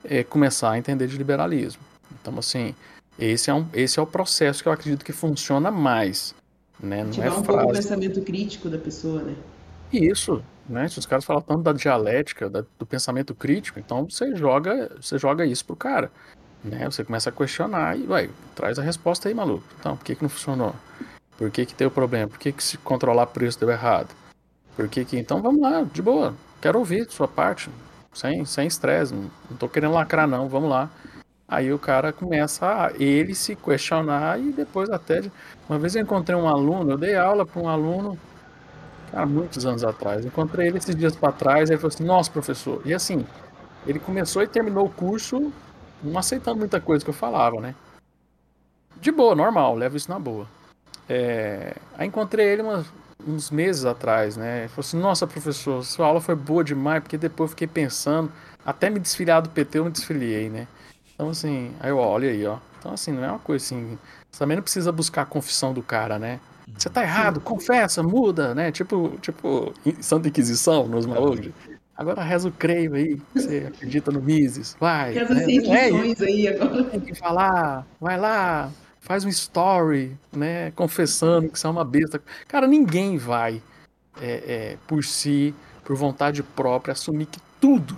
Speaker 3: é, começar a entender de liberalismo. Então, assim, esse é, um, esse é o processo que eu acredito que funciona mais. Né? Não
Speaker 2: Ativar é um pouco o pensamento crítico da pessoa, né?
Speaker 3: Isso, né? Se os caras falam tanto da dialética, da, do pensamento crítico, então você joga, você joga isso pro cara, né? Você começa a questionar e vai, traz a resposta aí, maluco. Então, por que que não funcionou? Por que que tem o problema? Por que que se controlar preço deu errado? Por que que... Então vamos lá, de boa. Quero ouvir sua parte, sem sem estresse, não, não tô querendo lacrar não, vamos lá. Aí o cara começa a ele se questionar e depois até... Uma vez eu encontrei um aluno, eu dei aula para um aluno há muitos anos atrás. Encontrei ele esses dias para trás, ele falou assim: Nossa, professor. E assim, ele começou e terminou o curso não aceitando muita coisa que eu falava, né? De boa, normal, levo isso na boa. É... Aí encontrei ele umas, uns meses atrás, né? Ele falou assim: Nossa, professor, sua aula foi boa demais, porque depois eu fiquei pensando, até me desfiliar do PT eu me desfiliei, né? Então, assim, aí eu olha aí, ó. Então, assim, não é uma coisa assim. Você também não precisa buscar a confissão do cara, né? Você tá errado, confessa, muda, né? Tipo, tipo Santa Inquisição nos malucos. Agora reza o creio aí, você acredita no Mises, vai.
Speaker 2: Reza né? É, aí agora.
Speaker 3: Tem que falar, vai lá, faz um story, né? Confessando que você é uma besta. Cara, ninguém vai, é, é, por si, por vontade própria, assumir que tudo,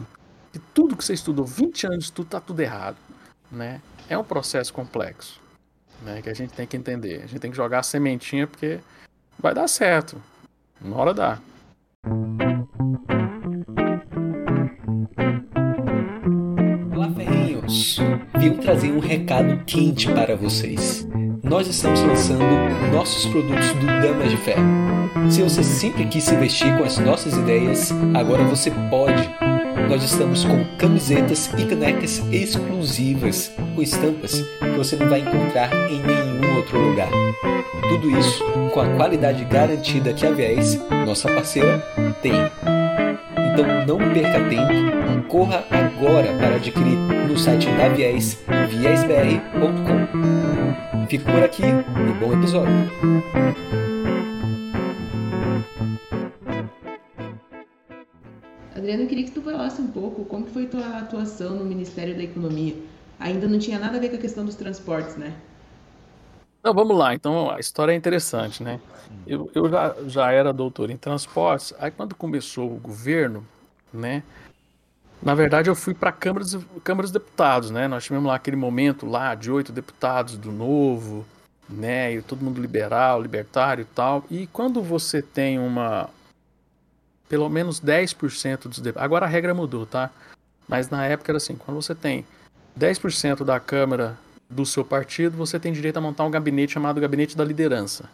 Speaker 3: que tudo que você estudou 20 anos, tudo tá tudo errado, né? É um processo complexo né? Que a gente tem que entender. A gente tem que jogar a sementinha porque vai dar certo. Uma hora dá.
Speaker 4: Vim trazer um recado quente para vocês. nós estamos lançando nossos produtos do Damas de Ferro. Se você sempre quis se vestir com as nossas ideias, agora você pode. Nós estamos com camisetas e canecas exclusivas, com estampas que você não vai encontrar em nenhum outro lugar. Tudo isso com a qualidade garantida que a Viés, nossa parceira, tem. Então não perca tempo, corra agora para adquirir no site da Viés, viesbr.com. Fico por aqui e bom episódio.
Speaker 2: Adriano, eu queria que tu falasse um pouco como foi tua atuação no Ministério da Economia. Ainda não tinha nada a ver com a questão dos transportes, né?
Speaker 3: Não, vamos lá. Então, a história é interessante, né? Eu, eu já, já era doutor em transportes. Aí, quando começou o governo, né? Na verdade, eu fui para a Câmara, Câmara dos Deputados, né? Nós tivemos lá aquele momento lá de oito deputados do Novo, né? E todo mundo liberal, libertário e tal. E quando você tem uma. Pelo menos 10% dos deputados. Agora a regra mudou, tá? Mas na época era assim: quando você tem 10% da Câmara do seu partido, você tem direito a montar um gabinete chamado Gabinete da Liderança.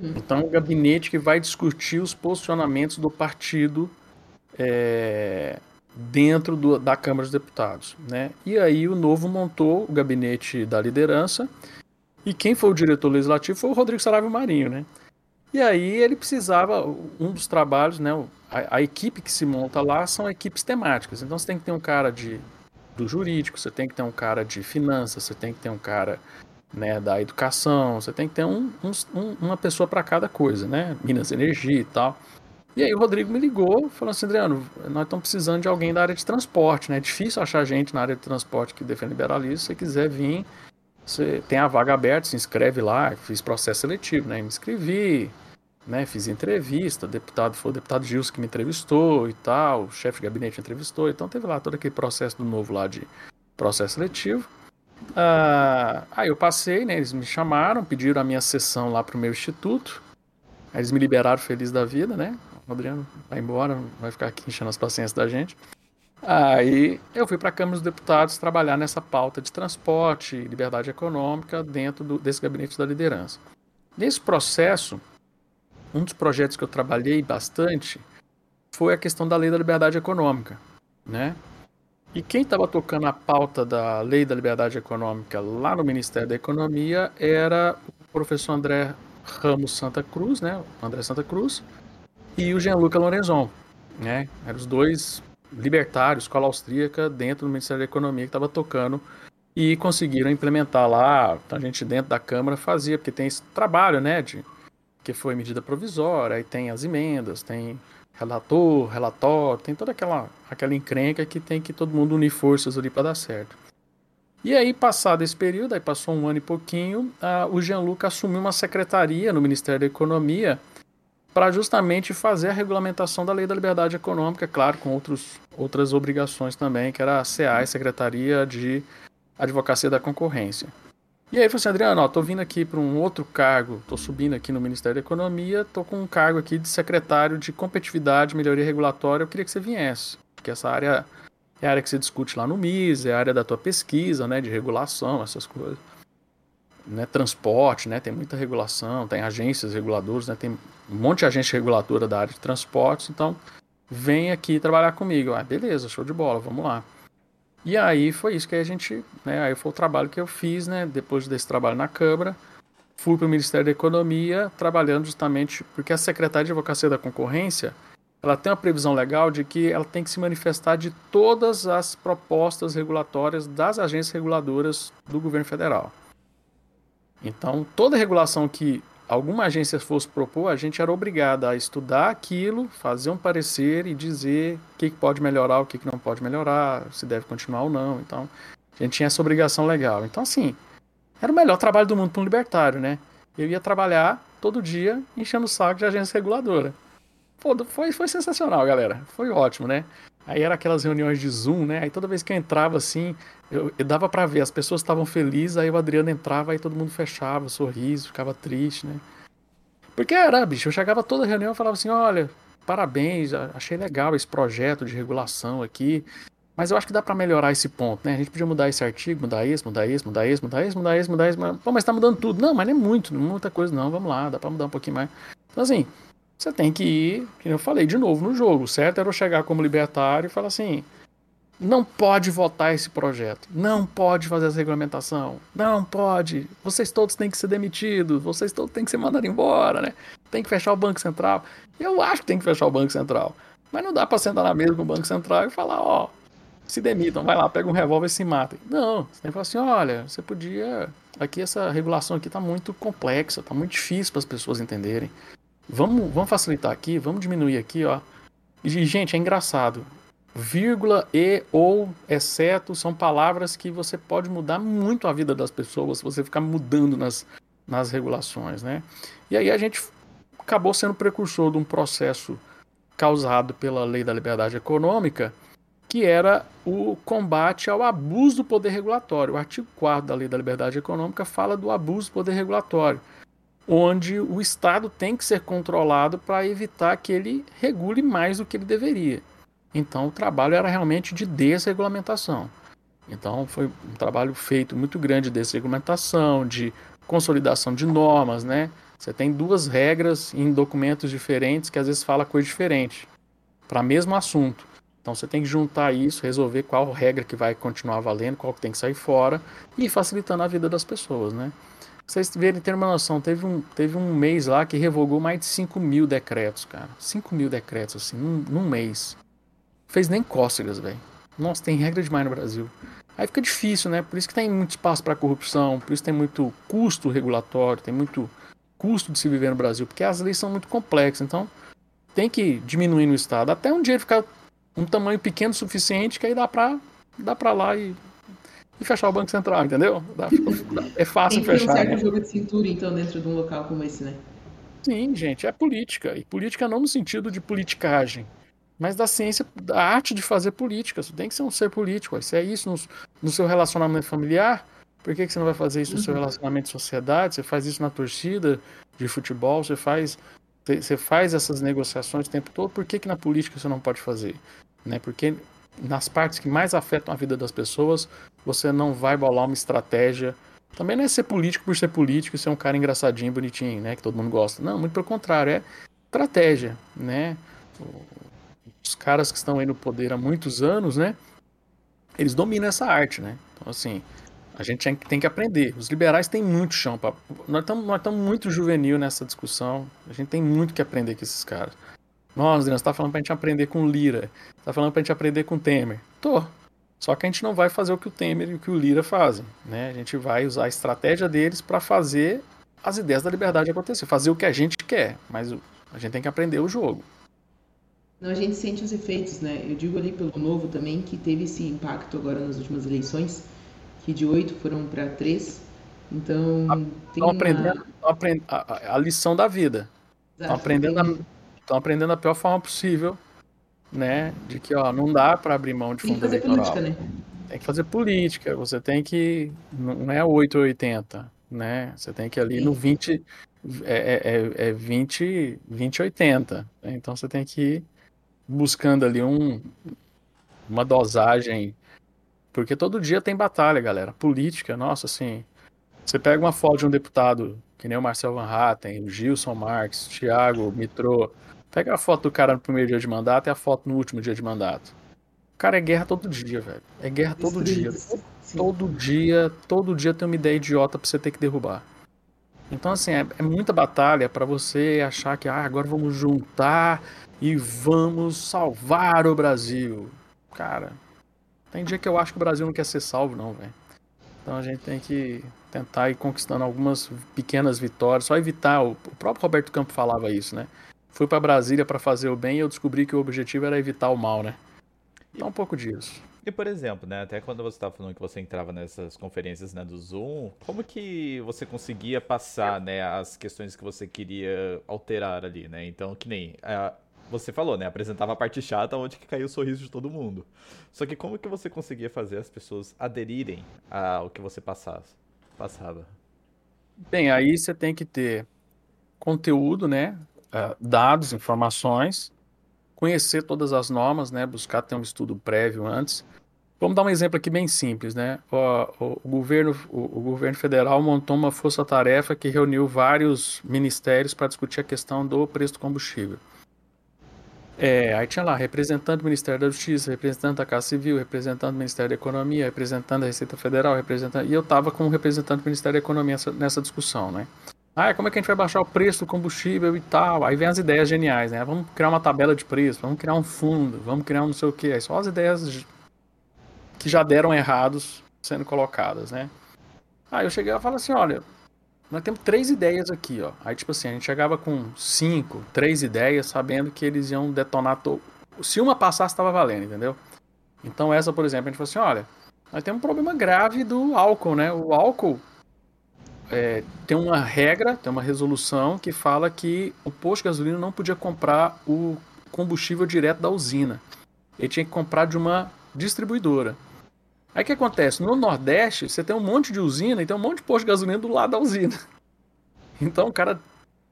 Speaker 3: Hum. Então, um gabinete que vai discutir os posicionamentos do partido é, dentro do, da Câmara dos Deputados. Né? E aí o Novo montou o Gabinete da Liderança e quem foi o diretor legislativo foi o Rodrigo Saravio Marinho. Né? E aí ele precisava, um dos trabalhos, né, a, a equipe que se monta lá são equipes temáticas. Então você tem que ter um cara de do jurídico, você tem que ter um cara de finanças, você tem que ter um cara né, da educação, você tem que ter um, um, uma pessoa para cada coisa, né? Minas Energia e tal. E aí o Rodrigo me ligou, falou assim, Adriano, nós estamos precisando de alguém da área de transporte, né? É difícil achar gente na área de transporte que defende liberalismo. Se você quiser vir, você tem a vaga aberta, se inscreve lá. Fiz processo seletivo, né? Me inscrevi, né? Fiz entrevista, deputado foi o deputado Gilson que me entrevistou e tal, o chefe de gabinete entrevistou, então teve lá todo aquele processo do novo lá de processo seletivo. Ah, aí eu passei, né? Eles me chamaram, pediram a minha sessão lá pro meu instituto. Aí eles me liberaram feliz da vida, né? O Adriano vai embora, vai ficar aqui enchendo as paciências da gente. Aí eu fui para a Câmara dos Deputados trabalhar nessa pauta de transporte, liberdade econômica dentro do, desse gabinete da liderança. Nesse processo, um dos projetos que eu trabalhei bastante foi a questão da lei da liberdade econômica, né? E quem estava tocando a pauta da lei da liberdade econômica lá no Ministério da Economia era o professor André Ramos Santa Cruz, né? André Santa Cruz e o Gianluca Lorenzon, né? Eram os dois libertários, escola austríaca, dentro do Ministério da Economia que estava tocando e conseguiram implementar lá. A gente dentro da Câmara fazia, porque tem esse trabalho, né? De que foi medida provisória, aí tem as emendas, tem relator, relatório, tem toda aquela, aquela encrenca que tem que todo mundo unir forças ali para dar certo. E aí, passado esse período, aí passou um ano e pouquinho, uh, o Jean-Luc assumiu uma secretaria no Ministério da Economia para justamente fazer a regulamentação da Lei da Liberdade Econômica, claro, com outros, outras obrigações também, que era a CA, Secretaria de Advocacia da Concorrência. E aí, falou assim, Adriano, ó, tô vindo aqui para um outro cargo, tô subindo aqui no Ministério da Economia, tô com um cargo aqui de secretário de competitividade, melhoria regulatória, eu queria que você viesse, porque essa área é a área que você discute lá no MIS, é a área da tua pesquisa, né, de regulação, essas coisas. Né, transporte, né, tem muita regulação, tem agências reguladoras, né, tem um monte de agência reguladora da área de transportes, então vem aqui trabalhar comigo. Ah, beleza, show de bola, vamos lá. E aí foi isso que a gente, né, aí foi o trabalho que eu fiz, né, depois desse trabalho na Câmara, fui para o Ministério da Economia, trabalhando justamente porque a Secretaria de Advocacia da Concorrência, ela tem uma previsão legal de que ela tem que se manifestar de todas as propostas regulatórias das agências reguladoras do governo federal. Então, toda regulação que alguma agência fosse propor, a gente era obrigado a estudar aquilo, fazer um parecer e dizer o que, pode melhorar, o que, não pode melhorar, se deve continuar ou não. Então, a gente tinha essa obrigação legal. Então, assim, era o melhor trabalho do mundo para um libertário, né? Eu ia trabalhar todo dia enchendo o saco de agência reguladora. Pô, foi, foi sensacional, galera. Foi ótimo, né? Aí era aquelas reuniões de Zoom, né? Aí toda vez que eu entrava assim, eu, eu dava para ver, as pessoas estavam felizes, aí o Adriano entrava, aí todo mundo fechava, sorriso, ficava triste, né? Porque era, bicho, eu chegava toda reunião e falava assim: olha, parabéns, achei legal esse projeto de regulação aqui. Mas eu acho que dá para melhorar esse ponto, né? A gente podia mudar esse artigo, mudar esse, mudar esse, mudar esse, mudar esse, mudar esse, mudar esse. Mas, pô, mas tá mudando tudo. Não, mas não é muito, não é muita coisa, não. Vamos lá, dá para mudar um pouquinho mais. Então, assim, você tem que ir, como eu falei de novo no jogo. Certo era eu chegar como libertário e falar assim: não pode votar esse projeto, não pode fazer essa regulamentação, não pode. Vocês todos têm que ser demitidos, vocês todos têm que ser mandados embora, né? Tem que fechar o Banco Central. Eu acho que tem que fechar o Banco Central. Mas não dá para sentar na mesa com o Banco Central e falar, ó, se demitam, vai lá, pega um revólver e se matem. Não, você tem que falar assim, olha, você podia. Aqui essa regulação aqui está muito complexa, está muito difícil para as pessoas entenderem. Vamos, vamos facilitar aqui, vamos diminuir aqui, ó. E, gente, é engraçado. Vírgula e ou exceto são palavras que você pode mudar muito a vida das pessoas se você ficar mudando nas, nas regulações, né? E aí a gente acabou sendo precursor de um processo causado pela Lei da Liberdade Econômica, que era o combate ao abuso do poder regulatório. O artigo 4 da Lei da Liberdade Econômica fala do abuso do poder regulatório, onde o Estado tem que ser controlado para evitar que ele regule mais do que ele deveria. Então, o trabalho era realmente de desregulamentação. Então, foi um trabalho feito muito grande de desregulamentação, de consolidação de normas, né? Você tem duas regras em documentos diferentes que às vezes fala coisa diferente para o mesmo assunto. Então você tem que juntar isso, resolver qual regra que vai continuar valendo, qual que tem que sair fora e facilitando a vida das pessoas, né? Vocês verem, ter uma noção, teve um, teve um mês lá que revogou mais de 5 mil decretos, cara. 5 mil decretos, assim, num, num mês. Fez nem cócegas, velho. Nossa, tem regra demais no Brasil. Aí fica difícil, né? Por isso que tem muito espaço para corrupção, por isso tem muito custo regulatório, tem muito custo de se viver no Brasil, porque as leis são muito complexas. Então, tem que diminuir no Estado até um dinheiro ficar um tamanho pequeno o suficiente que aí dá para dá para lá e, e, fechar o Banco Central, entendeu? É fácil
Speaker 2: Tem
Speaker 3: fechar.
Speaker 2: Tem um né? jogo de cintura, então, dentro de um local como esse, né?
Speaker 3: Sim, gente, é política. E política não no sentido de politicagem, mas da ciência, da arte de fazer política. Você tem que ser um ser político. Se é isso no, no seu relacionamento familiar, por que, que você não vai fazer isso no seu uhum. relacionamento de sociedade? Você faz isso na torcida de futebol, você faz, você faz essas negociações o tempo todo. Por que, que na política você não pode fazer? né? Porque nas partes que mais afetam a vida das pessoas, você não vai bolar uma estratégia. Também não é ser político por ser político e ser um cara engraçadinho, bonitinho, né? Que todo mundo gosta. Não, muito pelo contrário, é estratégia, né? Os caras que estão aí no poder há muitos anos, né? Eles dominam essa arte, né? Então, assim, a gente tem que aprender. Os liberais têm muito chão. Pra... Nós estamos muito juvenil nessa discussão. A gente tem muito que aprender com esses caras. Nossa, você tá falando pra gente aprender com Lira. Tá falando pra gente aprender com Temer. Tô. Só que a gente não vai fazer o que o Temer e o que o Lira fazem. Né? A gente vai usar a estratégia deles para fazer as ideias da liberdade acontecer. Fazer o que a gente quer. Mas a gente tem que aprender o jogo.
Speaker 2: Não, a gente sente os efeitos, né? Eu digo ali pelo Novo também que teve esse impacto agora nas últimas eleições, que de oito foram para três. Então,
Speaker 3: a, tem uma... aprendendo, aprend... a, a, lição da vida. Estão aprendendo a aprendendo da pior forma possível, né? De que, ó, não dá para abrir mão de fundo tem que fazer eleitoral. Política, né? Tem que fazer política, você tem que. Não é 8 ou 80, né? Você tem que ir ali Sim. no 20. É, é, é 20, 20 80. Né? Então você tem que ir buscando ali um, uma dosagem. Porque todo dia tem batalha, galera. Política, nossa, assim. Você pega uma foto de um deputado, que nem o Marcel Van Hatten, o Gilson Marques, o Thiago Mitrô, Pega a foto do cara no primeiro dia de mandato e a foto no último dia de mandato. Cara, é guerra todo dia, velho. É guerra todo dia. Todo dia, todo dia tem uma ideia idiota pra você ter que derrubar. Então, assim, é, é muita batalha para você achar que ah, agora vamos juntar e vamos salvar o Brasil. Cara, tem dia que eu acho que o Brasil não quer ser salvo, não, velho. Então a gente tem que tentar ir conquistando algumas pequenas vitórias, só evitar. O próprio Roberto Campos falava isso, né? Fui para Brasília para fazer o bem e eu descobri que o objetivo era evitar o mal, né? Então um pouco disso.
Speaker 1: E por exemplo, né, até quando você estava falando que você entrava nessas conferências né, do Zoom, como que você conseguia passar né, as questões que você queria alterar ali, né? Então, que nem você falou, né, apresentava a parte chata onde que caiu o sorriso de todo mundo. Só que como que você conseguia fazer as pessoas aderirem ao que você passasse, passava?
Speaker 3: Bem, aí você tem que ter conteúdo, né? Uh, dados, informações, conhecer todas as normas, né, buscar ter um estudo prévio antes, Vamos dar um exemplo aqui bem simples, né? O, o governo, o, o, governo federal montou uma força-tarefa que reuniu vários ministérios para discutir a questão do preço do combustível. É, aí tinha lá representante do Ministério da Justiça, representante da Casa Civil, representante do Ministério da Economia, representante da Receita Federal, representante. E eu estava com o representante do Ministério da Economia nessa, nessa discussão, né? Ah, como é que a gente vai baixar o preço do combustível e tal? Aí vem as ideias geniais, né? Vamos criar uma tabela de preço, vamos criar um fundo, vamos criar um não sei o quê. Só as ideias que já deram errados sendo colocadas, né? Aí eu cheguei e falei assim, olha, nós temos três ideias aqui, ó. Aí, tipo assim, a gente chegava com cinco, três ideias, sabendo que eles iam detonar. To... Se uma passasse, estava valendo, entendeu? Então, essa, por exemplo, a gente falou assim: olha, nós temos um problema grave do álcool, né? O álcool é, tem uma regra, tem uma resolução que fala que o posto de gasolina não podia comprar o combustível direto da usina. Ele tinha que comprar de uma distribuidora. Aí o que acontece? No Nordeste, você tem um monte de usina e tem um monte de posto de gasolina do lado da usina. Então o cara.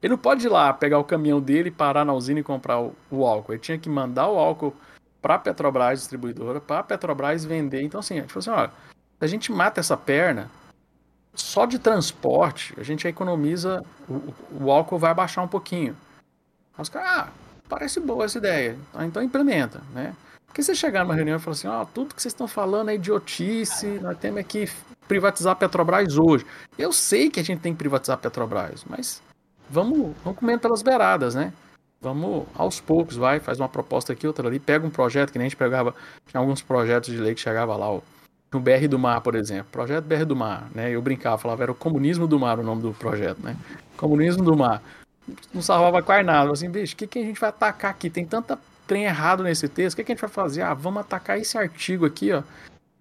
Speaker 3: Ele não pode ir lá pegar o caminhão dele, parar na usina e comprar o, o álcool. Ele tinha que mandar o álcool para a Petrobras, distribuidora, para a Petrobras vender. Então, assim, falou assim: a gente mata essa perna, só de transporte, a gente economiza. O, o álcool vai baixar um pouquinho. Os caras, ah, parece boa essa ideia. Então implementa, né? Porque você chegar numa reunião e falar assim, ó, oh, tudo que vocês estão falando é idiotice, nós temos que privatizar a Petrobras hoje. Eu sei que a gente tem que privatizar a Petrobras, mas vamos, vamos comendo pelas beiradas, né? Vamos aos poucos, vai, faz uma proposta aqui, outra ali, pega um projeto que nem a gente pegava, tinha alguns projetos de lei que chegava lá, o, o BR do Mar, por exemplo, projeto BR do Mar, né? Eu brincava, falava, era o Comunismo do Mar o nome do projeto, né? Comunismo do Mar. Não salvava quase nada, assim, bicho, o que, que a gente vai atacar aqui? Tem tanta trem errado nesse texto, o que, que a gente vai fazer? Ah, vamos atacar esse artigo aqui, ó.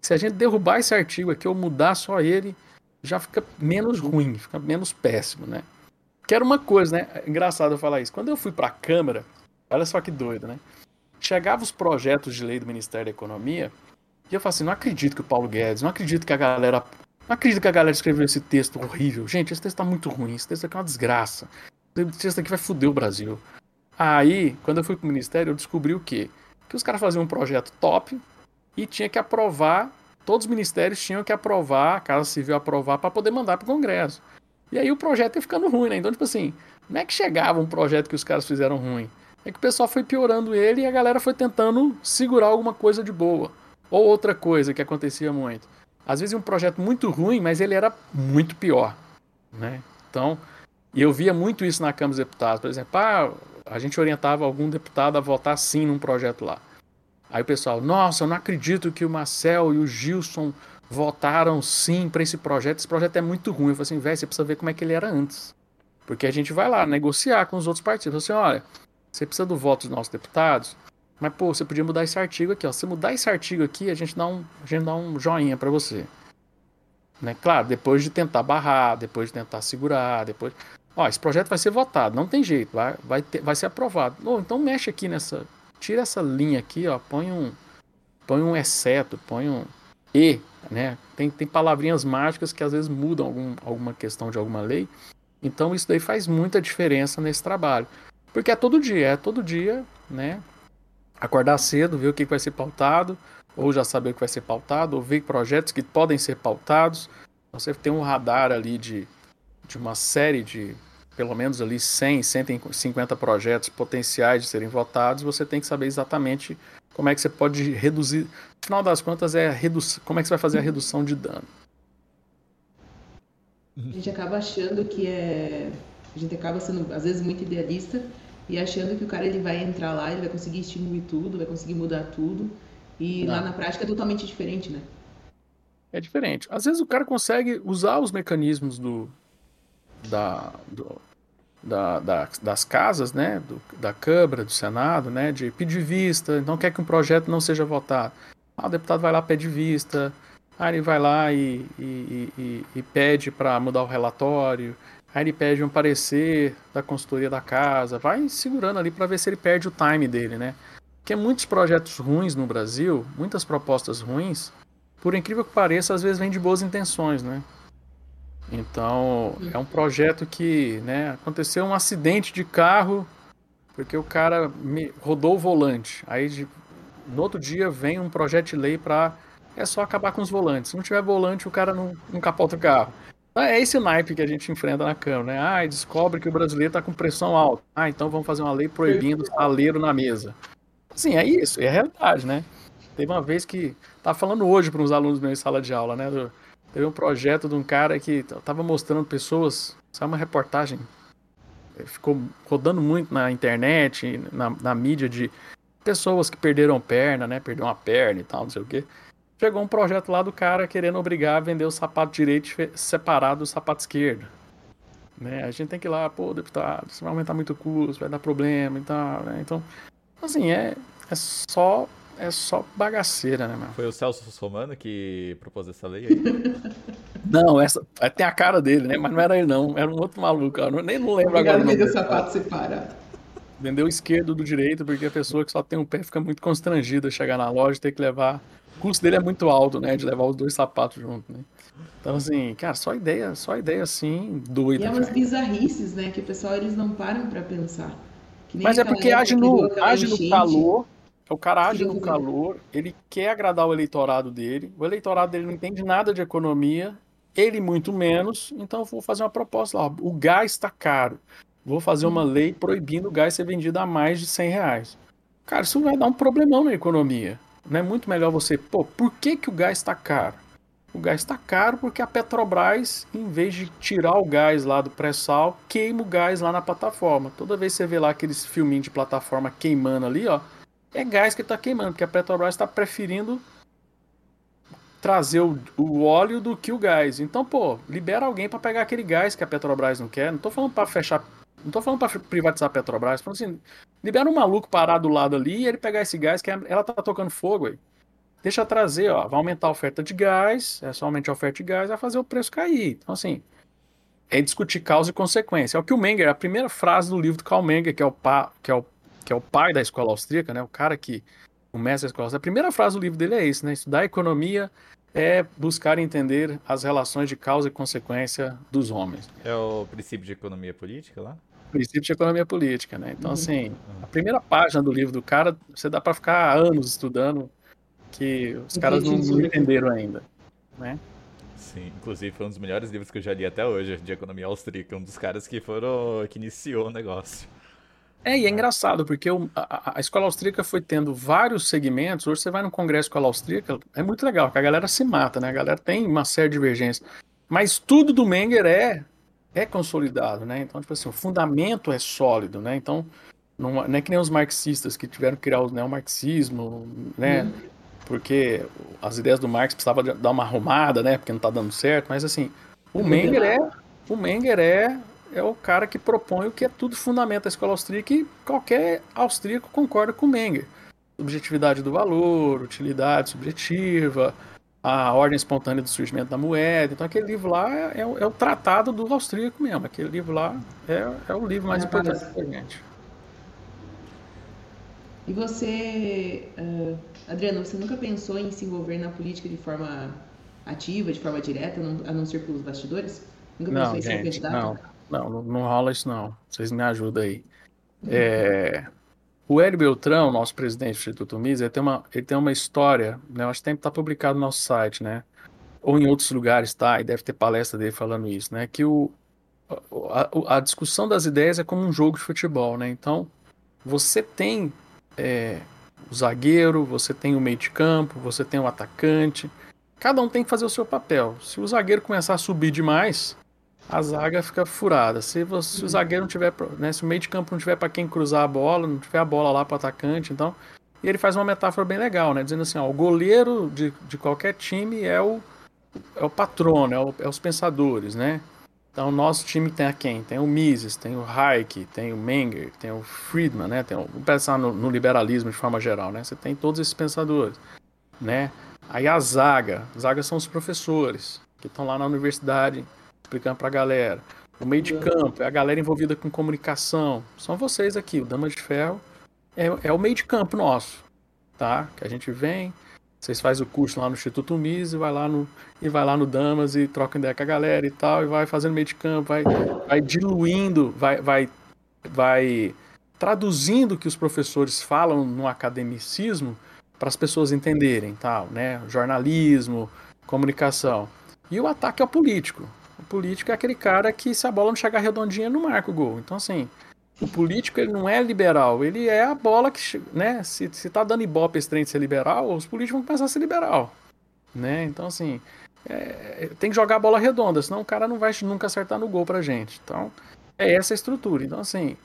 Speaker 3: Se a gente derrubar esse artigo aqui ou mudar só ele, já fica menos ruim, fica menos péssimo, né? Que era uma coisa, né? É engraçado eu falar isso. Quando eu fui para a Câmara, olha só que doido, né? Chegava os projetos de lei do Ministério da Economia e eu falava assim: não acredito que o Paulo Guedes, não acredito que a galera. Não acredito que a galera escreveu esse texto horrível. Gente, esse texto tá muito ruim. Esse texto aqui é uma desgraça. Esse texto aqui vai foder o Brasil. Aí, quando eu fui pro ministério, eu descobri o quê? Que os caras faziam um projeto top e tinha que aprovar, todos os ministérios tinham que aprovar, a Casa Civil aprovar para poder mandar pro Congresso. E aí o projeto ia ficando ruim, né? Então, tipo assim, não é que chegava um projeto que os caras fizeram ruim. É que o pessoal foi piorando ele e a galera foi tentando segurar alguma coisa de boa. Ou outra coisa que acontecia muito. Às vezes um projeto muito ruim, mas ele era muito pior. Né? Então, e eu via muito isso na Câmara dos Deputados. Por exemplo, ah, a gente orientava algum deputado a votar sim num projeto lá. Aí o pessoal, nossa, eu não acredito que o Marcel e o Gilson votaram sim para esse projeto. Esse projeto é muito ruim. Eu falei assim, velho, você precisa ver como é que ele era antes. Porque a gente vai lá negociar com os outros partidos. Assim, olha, você precisa do voto dos nossos deputados, mas pô, você podia mudar esse artigo aqui, ó. Se mudar esse artigo aqui, a gente dá um, a gente dá um joinha para você. Né? Claro, depois de tentar barrar, depois de tentar segurar, depois Ó, esse projeto vai ser votado, não tem jeito, vai, vai, ter, vai ser aprovado. Oh, então mexe aqui nessa. Tira essa linha aqui, ó, põe um. Põe um exceto, põe um E, né? Tem, tem palavrinhas mágicas que às vezes mudam algum, alguma questão de alguma lei. Então isso daí faz muita diferença nesse trabalho. Porque é todo dia, é todo dia, né? Acordar cedo, ver o que vai ser pautado, ou já saber o que vai ser pautado, ou ver projetos que podem ser pautados. Você tem um radar ali de, de uma série de pelo menos ali 100, 150 projetos potenciais de serem votados, você tem que saber exatamente como é que você pode reduzir. No final das contas, é redu... como é que você vai fazer a redução de dano.
Speaker 2: A gente acaba achando que é. A gente acaba sendo, às vezes, muito idealista e achando que o cara ele vai entrar lá, ele vai conseguir extinguir tudo, vai conseguir mudar tudo. E Não. lá na prática é totalmente diferente, né?
Speaker 3: É diferente. Às vezes o cara consegue usar os mecanismos do, da, do, da, da, das casas, né, do, da Câmara, do Senado, né, de pedir vista, então quer que um projeto não seja votado. Ah, o deputado vai lá pede vista, aí ele vai lá e, e, e, e pede para mudar o relatório, aí ele pede um parecer da consultoria da casa, vai segurando ali para ver se ele perde o time dele, né? Porque muitos projetos ruins no Brasil, muitas propostas ruins, por incrível que pareça, às vezes vêm de boas intenções, né? Então, é um projeto que, né, aconteceu um acidente de carro porque o cara rodou o volante. Aí, no outro dia, vem um projeto de lei para é só acabar com os volantes. Se não tiver volante, o cara não, não capota o carro. Então, é esse naipe que a gente enfrenta na Câmara, né? Ah, descobre que o brasileiro está com pressão alta. Ah, então vamos fazer uma lei proibindo o saleiro na mesa. Sim, é isso, é a realidade, né? Teve uma vez que. Tava falando hoje para uns alunos meus em sala de aula, né? Teve um projeto de um cara que tava mostrando pessoas. Sabe uma reportagem? Ficou rodando muito na internet, na, na mídia de pessoas que perderam perna, né? Perdeu uma perna e tal, não sei o quê. Chegou um projeto lá do cara querendo obrigar a vender o sapato direito separado do sapato esquerdo. Né? A gente tem que ir lá, pô, deputado, isso vai aumentar muito o custo, vai dar problema e tal, né? Então, assim, é, é só é só bagaceira, né, mano?
Speaker 1: Foi o Celso Romano que propôs essa lei aí?
Speaker 3: não, essa tem a cara dele, né? Mas não era ele, não. Era um outro maluco. Eu nem não lembro Obrigado agora.
Speaker 2: Vendeu sapato separado.
Speaker 3: Vendeu o esquerdo do direito, porque a pessoa que só tem um pé fica muito constrangida chegar na loja e ter que levar o custo dele é muito alto, né? De levar os dois sapatos junto, né? Então, assim, cara, só ideia, só ideia assim, doida.
Speaker 2: E é umas bizarrices, né? Que o pessoal eles não param para pensar.
Speaker 3: Mas é porque age no, age no calor. O cara age no calor, ele quer agradar o eleitorado dele. O eleitorado dele não entende nada de economia, ele muito menos. Então, eu vou fazer uma proposta lá. O gás está caro. Vou fazer uma lei proibindo o gás ser vendido a mais de 100 reais. Cara, isso vai dar um problemão na economia. Não é muito melhor você, pô, por que, que o gás está caro? O gás está caro porque a Petrobras, em vez de tirar o gás lá do pré-sal, queima o gás lá na plataforma. Toda vez que você vê lá aqueles filminhos de plataforma queimando ali, ó, é gás que está queimando, porque a Petrobras está preferindo trazer o, o, óleo do que o gás. Então, pô, libera alguém para pegar aquele gás que a Petrobras não quer. Não tô falando para fechar, não tô falando para privatizar a Petrobras, falando assim, Libera um maluco parar do lado ali e ele pegar esse gás que ela tá tocando fogo aí. Deixa trazer, ó. Vai aumentar a oferta de gás, é só aumentar a oferta de gás, vai fazer o preço cair. Então, assim, é discutir causa e consequência. É o que o Menger, a primeira frase do livro do Karl Menger, que é o, pa, que é o, que é o pai da escola austríaca, né? O cara que começa a escola austríaca. A primeira frase do livro dele é isso, né? Estudar economia é buscar entender as relações de causa e consequência dos homens.
Speaker 1: É o princípio de economia política lá?
Speaker 3: Princípio de economia política, né? Então, uhum. assim, a primeira página do livro do cara, você dá para ficar anos estudando que os caras não, não entenderam ainda, né?
Speaker 1: Sim, inclusive foi um dos melhores livros que eu já li até hoje, de economia austríaca, um dos caras que foram, que iniciou o negócio.
Speaker 3: É, e é engraçado, porque o, a, a, escola austríaca foi tendo vários segmentos. Hoje você vai no congresso escola austríaca, é muito legal, porque a galera se mata, né? A galera tem uma série de divergências. Mas tudo do Menger é é consolidado, né? Então, tipo assim, o fundamento é sólido, né? Então, não, não é que nem os marxistas que tiveram que criar o neomarxismo, né? Uhum. Porque as ideias do Marx precisavam dar uma arrumada, né? Porque não tá dando certo, mas assim, o Menger é o Menger é, é o cara que propõe o que é tudo fundamento da escola austríaca e qualquer austríaco concorda com o Menger. Subjetividade do valor, utilidade subjetiva, a ordem espontânea do surgimento da moeda. Então aquele livro lá é, é, o, é o, tratado do austríaco mesmo. Aquele livro lá é, é o livro mais é, importante para gente.
Speaker 2: E você, uh, Adriano, você nunca pensou em se envolver na política de forma ativa, de forma direta, a não ser pelos bastidores?
Speaker 3: Nunca não, pensou em gente, ser candidato? Não, não, não rola isso não. Vocês me ajudam aí. É, o Hélio Beltrão, nosso presidente do Instituto Mises, ele tem uma, ele tem uma história, né? Acho que tem que estar tá publicado no nosso site, né? Ou em outros lugares, tá? E deve ter palestra dele falando isso, né? Que o, a, a discussão das ideias é como um jogo de futebol, né? Então, você tem é, o zagueiro, você tem o meio de campo, você tem o atacante. Cada um tem que fazer o seu papel. Se o zagueiro começar a subir demais, a zaga fica furada. Se, você, se o zagueiro não tiver, né, se o meio de campo não tiver para quem cruzar a bola, não tiver a bola lá para atacante, então. E ele faz uma metáfora bem legal, né? Dizendo assim, ó, o goleiro de, de qualquer time é o, é o patrono, é, o, é os pensadores, né? Então, nosso time tem a quem? Tem o Mises, tem o Hayek, tem o Menger, tem o Friedman, né? Tem o, vamos pensar no, no, liberalismo de forma geral, né? Você tem todos esses pensadores, né? Aí a zaga, zaga são os professores que estão lá na universidade explicando pra galera. O meio de campo é a galera envolvida com comunicação. São vocês aqui, o Dama de Ferro é, é o meio de campo nosso, tá? Que a gente vem, vocês fazem o curso lá no Instituto Mises e vai lá no e vai lá no Damas e troca ideia com a galera e tal e vai fazendo meio de campo, vai, vai diluindo, vai, vai, vai traduzindo o que os professores falam no academicismo para as pessoas entenderem, tal, né? Jornalismo, comunicação. E o ataque ao político. Político é aquele cara que se a bola não chegar redondinha não marca o gol. Então assim, o político ele não é liberal, ele é a bola que, né? Se, se tá dando ibope esse trem de ser liberal, os políticos vão começar a ser liberal, né? Então assim, é, tem que jogar a bola redonda, senão o cara não vai nunca acertar no gol pra gente. Então, é essa a estrutura. Então assim,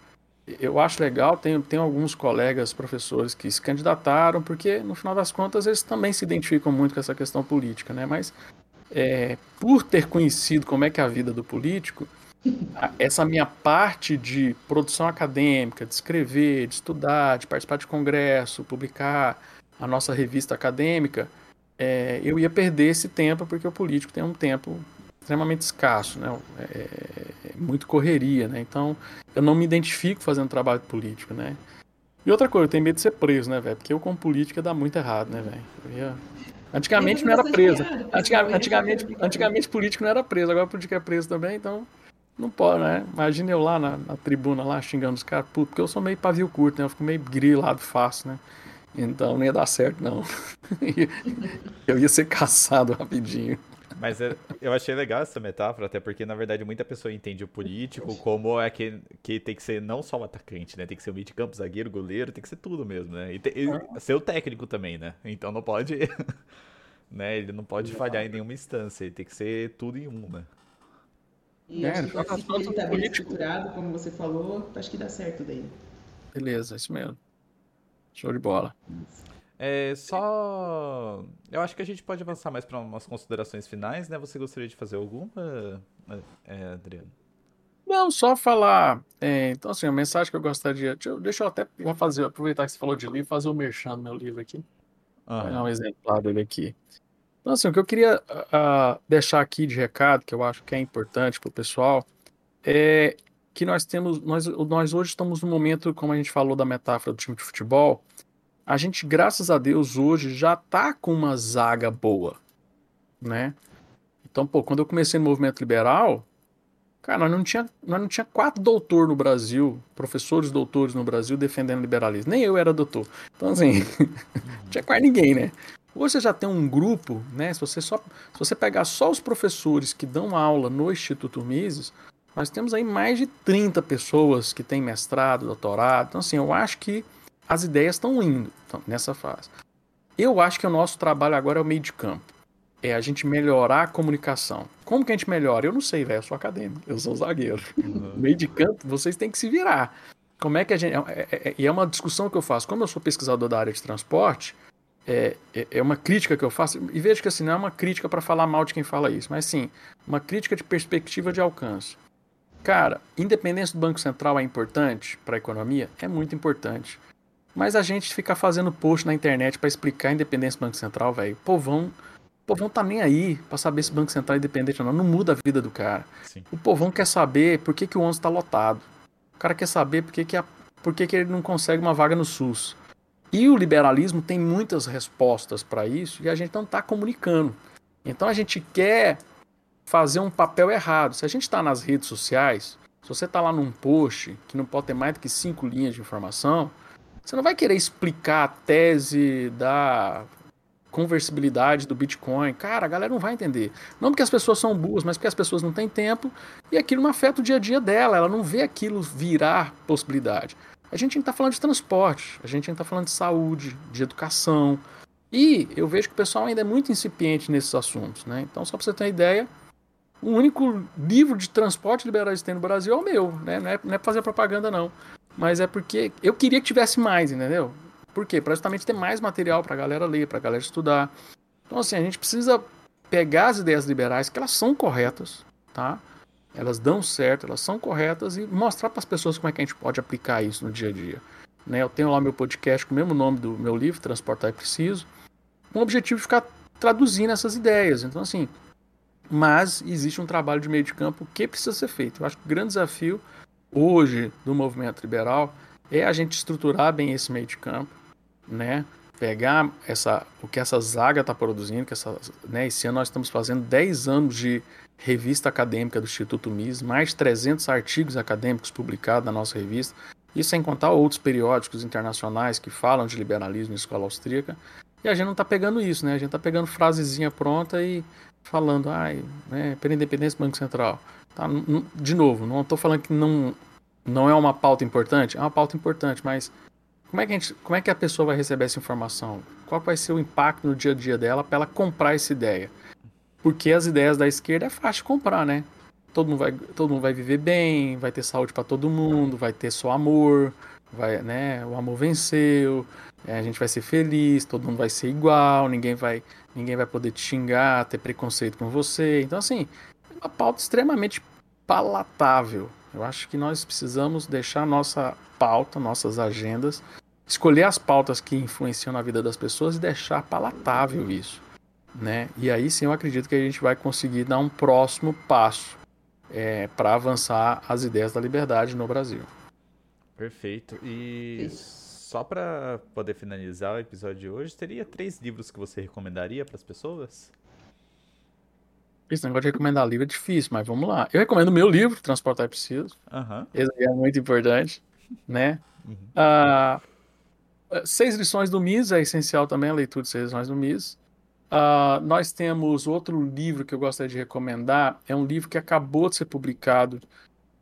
Speaker 3: eu acho legal, tem, tem alguns colegas professores que se candidataram, porque no final das contas eles também se identificam muito com essa questão política, né? Mas é, por ter conhecido como é que é a vida do político, essa minha parte de produção acadêmica, de escrever, de estudar, de participar de congresso, publicar a nossa revista acadêmica, é, eu ia perder esse tempo porque o político tem um tempo extremamente escasso, né? É, é muito correria, né? Então eu não me identifico fazendo trabalho político, né? E outra coisa, eu tenho medo de ser preso, né, velho? Porque eu com política dá muito errado, né, velho? Ia... Antigamente não era preso. Antigamente, antigamente, antigamente político não era preso, agora político é preso também, então não pode, né? Imagina eu lá na, na tribuna, lá xingando os caras, porque eu sou meio pavio curto, né? Eu fico meio grilado fácil, né? Então não ia dar certo, não. eu ia ser caçado rapidinho.
Speaker 1: Mas eu achei legal essa metáfora, até porque, na verdade, muita pessoa entende o político como é que, que tem que ser não só o atacante, né? Tem que ser o meio de campo, zagueiro, goleiro, tem que ser tudo mesmo, né? E, te, e ser o técnico também, né? Então não pode. né? Ele não pode falhar em nenhuma instância, ele tem que ser tudo em um, né?
Speaker 2: E é, acho que que ele tá bem estruturado, como você falou, acho que dá certo daí.
Speaker 3: Beleza, isso mesmo. Show de bola.
Speaker 1: É, só. Eu acho que a gente pode avançar mais para umas considerações finais, né? Você gostaria de fazer alguma, é, Adriano?
Speaker 3: Não, só falar. É, então, assim, a mensagem que eu gostaria. Deixa eu, deixa eu até fazer, aproveitar que você falou de livro, fazer o um merchan do meu livro aqui. Vou dar um exemplar dele aqui. Então, assim, o que eu queria uh, deixar aqui de recado, que eu acho que é importante para o pessoal, é que nós temos, nós, nós hoje estamos no momento, como a gente falou da metáfora do time de futebol, a gente, graças a Deus, hoje já tá com uma zaga boa, né? Então, pô, quando eu comecei no movimento liberal, cara, nós não tinha, nós não tinha quatro doutores no Brasil, professores doutores no Brasil defendendo liberalismo. Nem eu era doutor. Então, assim, não tinha quase ninguém, né? Hoje você já tem um grupo, né? Se você, só, se você pegar só os professores que dão aula no Instituto Mises, nós temos aí mais de 30 pessoas que têm mestrado, doutorado. Então, assim, eu acho que as ideias estão indo então, nessa fase. Eu acho que o nosso trabalho agora é o meio de campo. É a gente melhorar a comunicação. Como que a gente melhora? Eu não sei, velho. Eu sou acadêmico, eu sou zagueiro. Uhum. meio de campo, vocês têm que se virar. Como é que a gente. É, é, é, e é uma discussão que eu faço. Como eu sou pesquisador da área de transporte, é, é, é uma crítica que eu faço, e vejo que assim, não é uma crítica para falar mal de quem fala isso, mas sim, uma crítica de perspectiva de alcance. Cara, independência do Banco Central é importante para a economia? É muito importante. Mas a gente fica fazendo post na internet para explicar a independência do Banco Central, velho. O povão, o povão tá nem aí para saber se o Banco Central é independente ou não. Não muda a vida do cara. Sim. O povão quer saber por que, que o ônibus está lotado. O cara quer saber por que, que, a, por que, que ele não consegue uma vaga no SUS. E o liberalismo tem muitas respostas para isso e a gente não está comunicando. Então a gente quer fazer um papel errado. Se a gente está nas redes sociais, se você está lá num post que não pode ter mais do que cinco linhas de informação, você não vai querer explicar a tese da conversibilidade do Bitcoin. Cara, a galera não vai entender. Não porque as pessoas são burras, mas porque as pessoas não têm tempo e aquilo não afeta o dia a dia dela. Ela não vê aquilo virar possibilidade. A gente está falando de transporte, a gente está falando de saúde, de educação. E eu vejo que o pessoal ainda é muito incipiente nesses assuntos. Né? Então, só para você ter uma ideia, o único livro de transporte liberal que tem no Brasil é o meu. Né? Não, é, não é fazer propaganda, não. Mas é porque eu queria que tivesse mais, entendeu? Por quê? Para justamente ter mais material para a galera ler, para a galera estudar. Então, assim, a gente precisa pegar as ideias liberais, que elas são corretas, tá? elas dão certo, elas são corretas e mostrar para as pessoas como é que a gente pode aplicar isso no dia a dia. Né? Eu tenho lá meu podcast com o mesmo nome do meu livro, Transportar é Preciso, com o objetivo de ficar traduzindo essas ideias. Então, assim, mas existe um trabalho de meio de campo que precisa ser feito. Eu acho que o grande desafio hoje do movimento liberal é a gente estruturar bem esse meio de campo, né? Pegar essa, o que essa zaga está produzindo, que essa, né? esse ano nós estamos fazendo 10 anos de revista acadêmica do Instituto Mises, mais de 300 artigos acadêmicos publicados na nossa revista. E sem contar outros periódicos internacionais que falam de liberalismo em escola austríaca. E a gente não está pegando isso, né? A gente está pegando frasezinha pronta e falando, ai, né, pela independência do Banco Central. Tá, de novo, não estou falando que não, não é uma pauta importante, é uma pauta importante, mas como é, que a gente, como é que a pessoa vai receber essa informação? Qual vai ser o impacto no dia a dia dela para ela comprar essa ideia? Porque as ideias da esquerda é fácil comprar, né? Todo mundo vai, todo mundo vai viver bem, vai ter saúde para todo mundo, vai ter só amor, vai, né? O amor venceu, é, a gente vai ser feliz, todo mundo vai ser igual, ninguém vai, ninguém vai poder te xingar, ter preconceito com você. Então, assim, é uma pauta extremamente palatável. Eu acho que nós precisamos deixar nossa pauta, nossas agendas, escolher as pautas que influenciam na vida das pessoas e deixar palatável isso. Né? E aí sim eu acredito que a gente vai conseguir dar um próximo passo é, para avançar as ideias da liberdade no Brasil.
Speaker 1: Perfeito. E só para poder finalizar o episódio de hoje, teria três livros que você recomendaria para as pessoas?
Speaker 3: Esse negócio de recomendar livro é difícil, mas vamos lá. Eu recomendo o meu livro, Transportar é Preciso.
Speaker 1: Uhum.
Speaker 3: Esse é muito importante, né? Uhum. Uh, seis lições do MIS é essencial também, a leitura de seis lições do MIS. Uh, nós temos outro livro que eu gostaria de recomendar, é um livro que acabou de ser publicado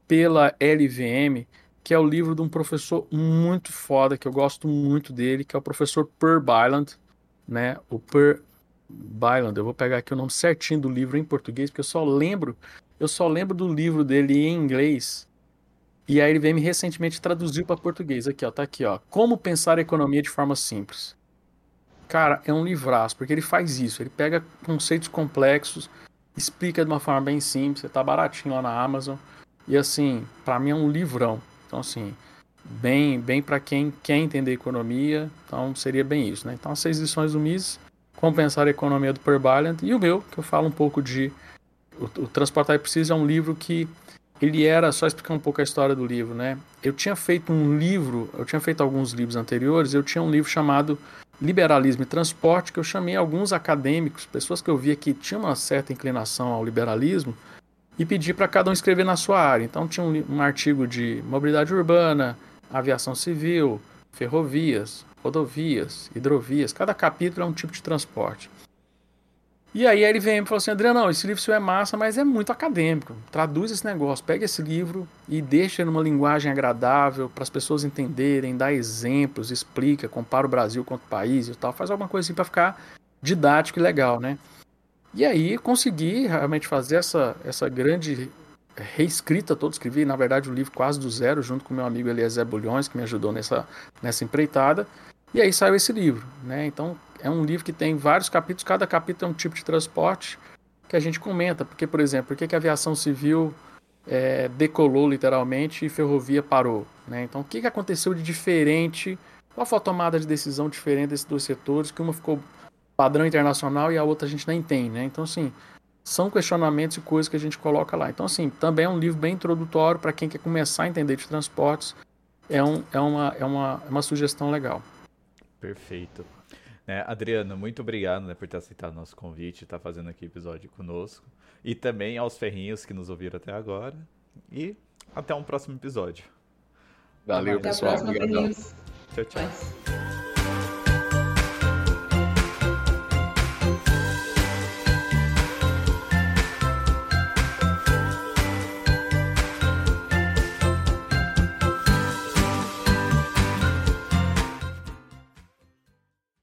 Speaker 3: pela LVM, que é o livro de um professor muito foda, que eu gosto muito dele, que é o professor Per Byland, né? O Per Byland, eu vou pegar aqui o nome certinho do livro em português, porque eu só lembro, eu só lembro do livro dele em inglês. E a LVM recentemente traduziu para português. Aqui, ó, tá aqui, ó. Como pensar a economia de forma simples. Cara, é um livraço, porque ele faz isso. Ele pega conceitos complexos, explica de uma forma bem simples. Tá baratinho lá na Amazon. E assim, para mim é um livrão. Então, assim, bem, bem para quem quer entender economia, então seria bem isso, né? Então, as seis lições do MIS, Compensar a Economia do Perballant, e o meu, que eu falo um pouco de... O, o Transportar e Precisa é um livro que ele era, só explicar um pouco a história do livro, né? Eu tinha feito um livro, eu tinha feito alguns livros anteriores, eu tinha um livro chamado Liberalismo e Transporte, que eu chamei alguns acadêmicos, pessoas que eu via que tinham uma certa inclinação ao liberalismo, e pedir para cada um escrever na sua área. Então tinha um, um artigo de mobilidade urbana, aviação civil, ferrovias, rodovias, hidrovias. Cada capítulo é um tipo de transporte. E aí ele vem e falou assim, Adriano, não, esse livro seu é massa, mas é muito acadêmico. Traduz esse negócio, pega esse livro e deixa numa linguagem agradável para as pessoas entenderem, dá exemplos, explica, compara o Brasil com outro país e tal, faz alguma coisa assim para ficar didático e legal, né? E aí consegui realmente fazer essa, essa grande reescrita toda, escrevi na verdade o livro quase do zero, junto com meu amigo Eliezer Bulhões, que me ajudou nessa, nessa empreitada, e aí saiu esse livro, né? Então é um livro que tem vários capítulos, cada capítulo é um tipo de transporte que a gente comenta, porque, por exemplo, por que, que a aviação civil é, decolou literalmente e ferrovia parou, né? Então o que, que aconteceu de diferente, qual foi a tomada de decisão diferente desses dois setores, que uma ficou padrão internacional e a outra a gente nem tem, né? Então, assim, são questionamentos e coisas que a gente coloca lá. Então, assim, também é um livro bem introdutório para quem quer começar a entender de transportes. É, um, é, uma, é, uma, é uma sugestão legal.
Speaker 1: Perfeito. Né, Adriano, muito obrigado né, por ter aceitado o nosso convite e estar tá fazendo aqui o episódio conosco. E também aos ferrinhos que nos ouviram até agora. E até um próximo episódio.
Speaker 3: Valeu,
Speaker 2: até
Speaker 3: pessoal.
Speaker 2: Próxima,
Speaker 1: tchau, tchau.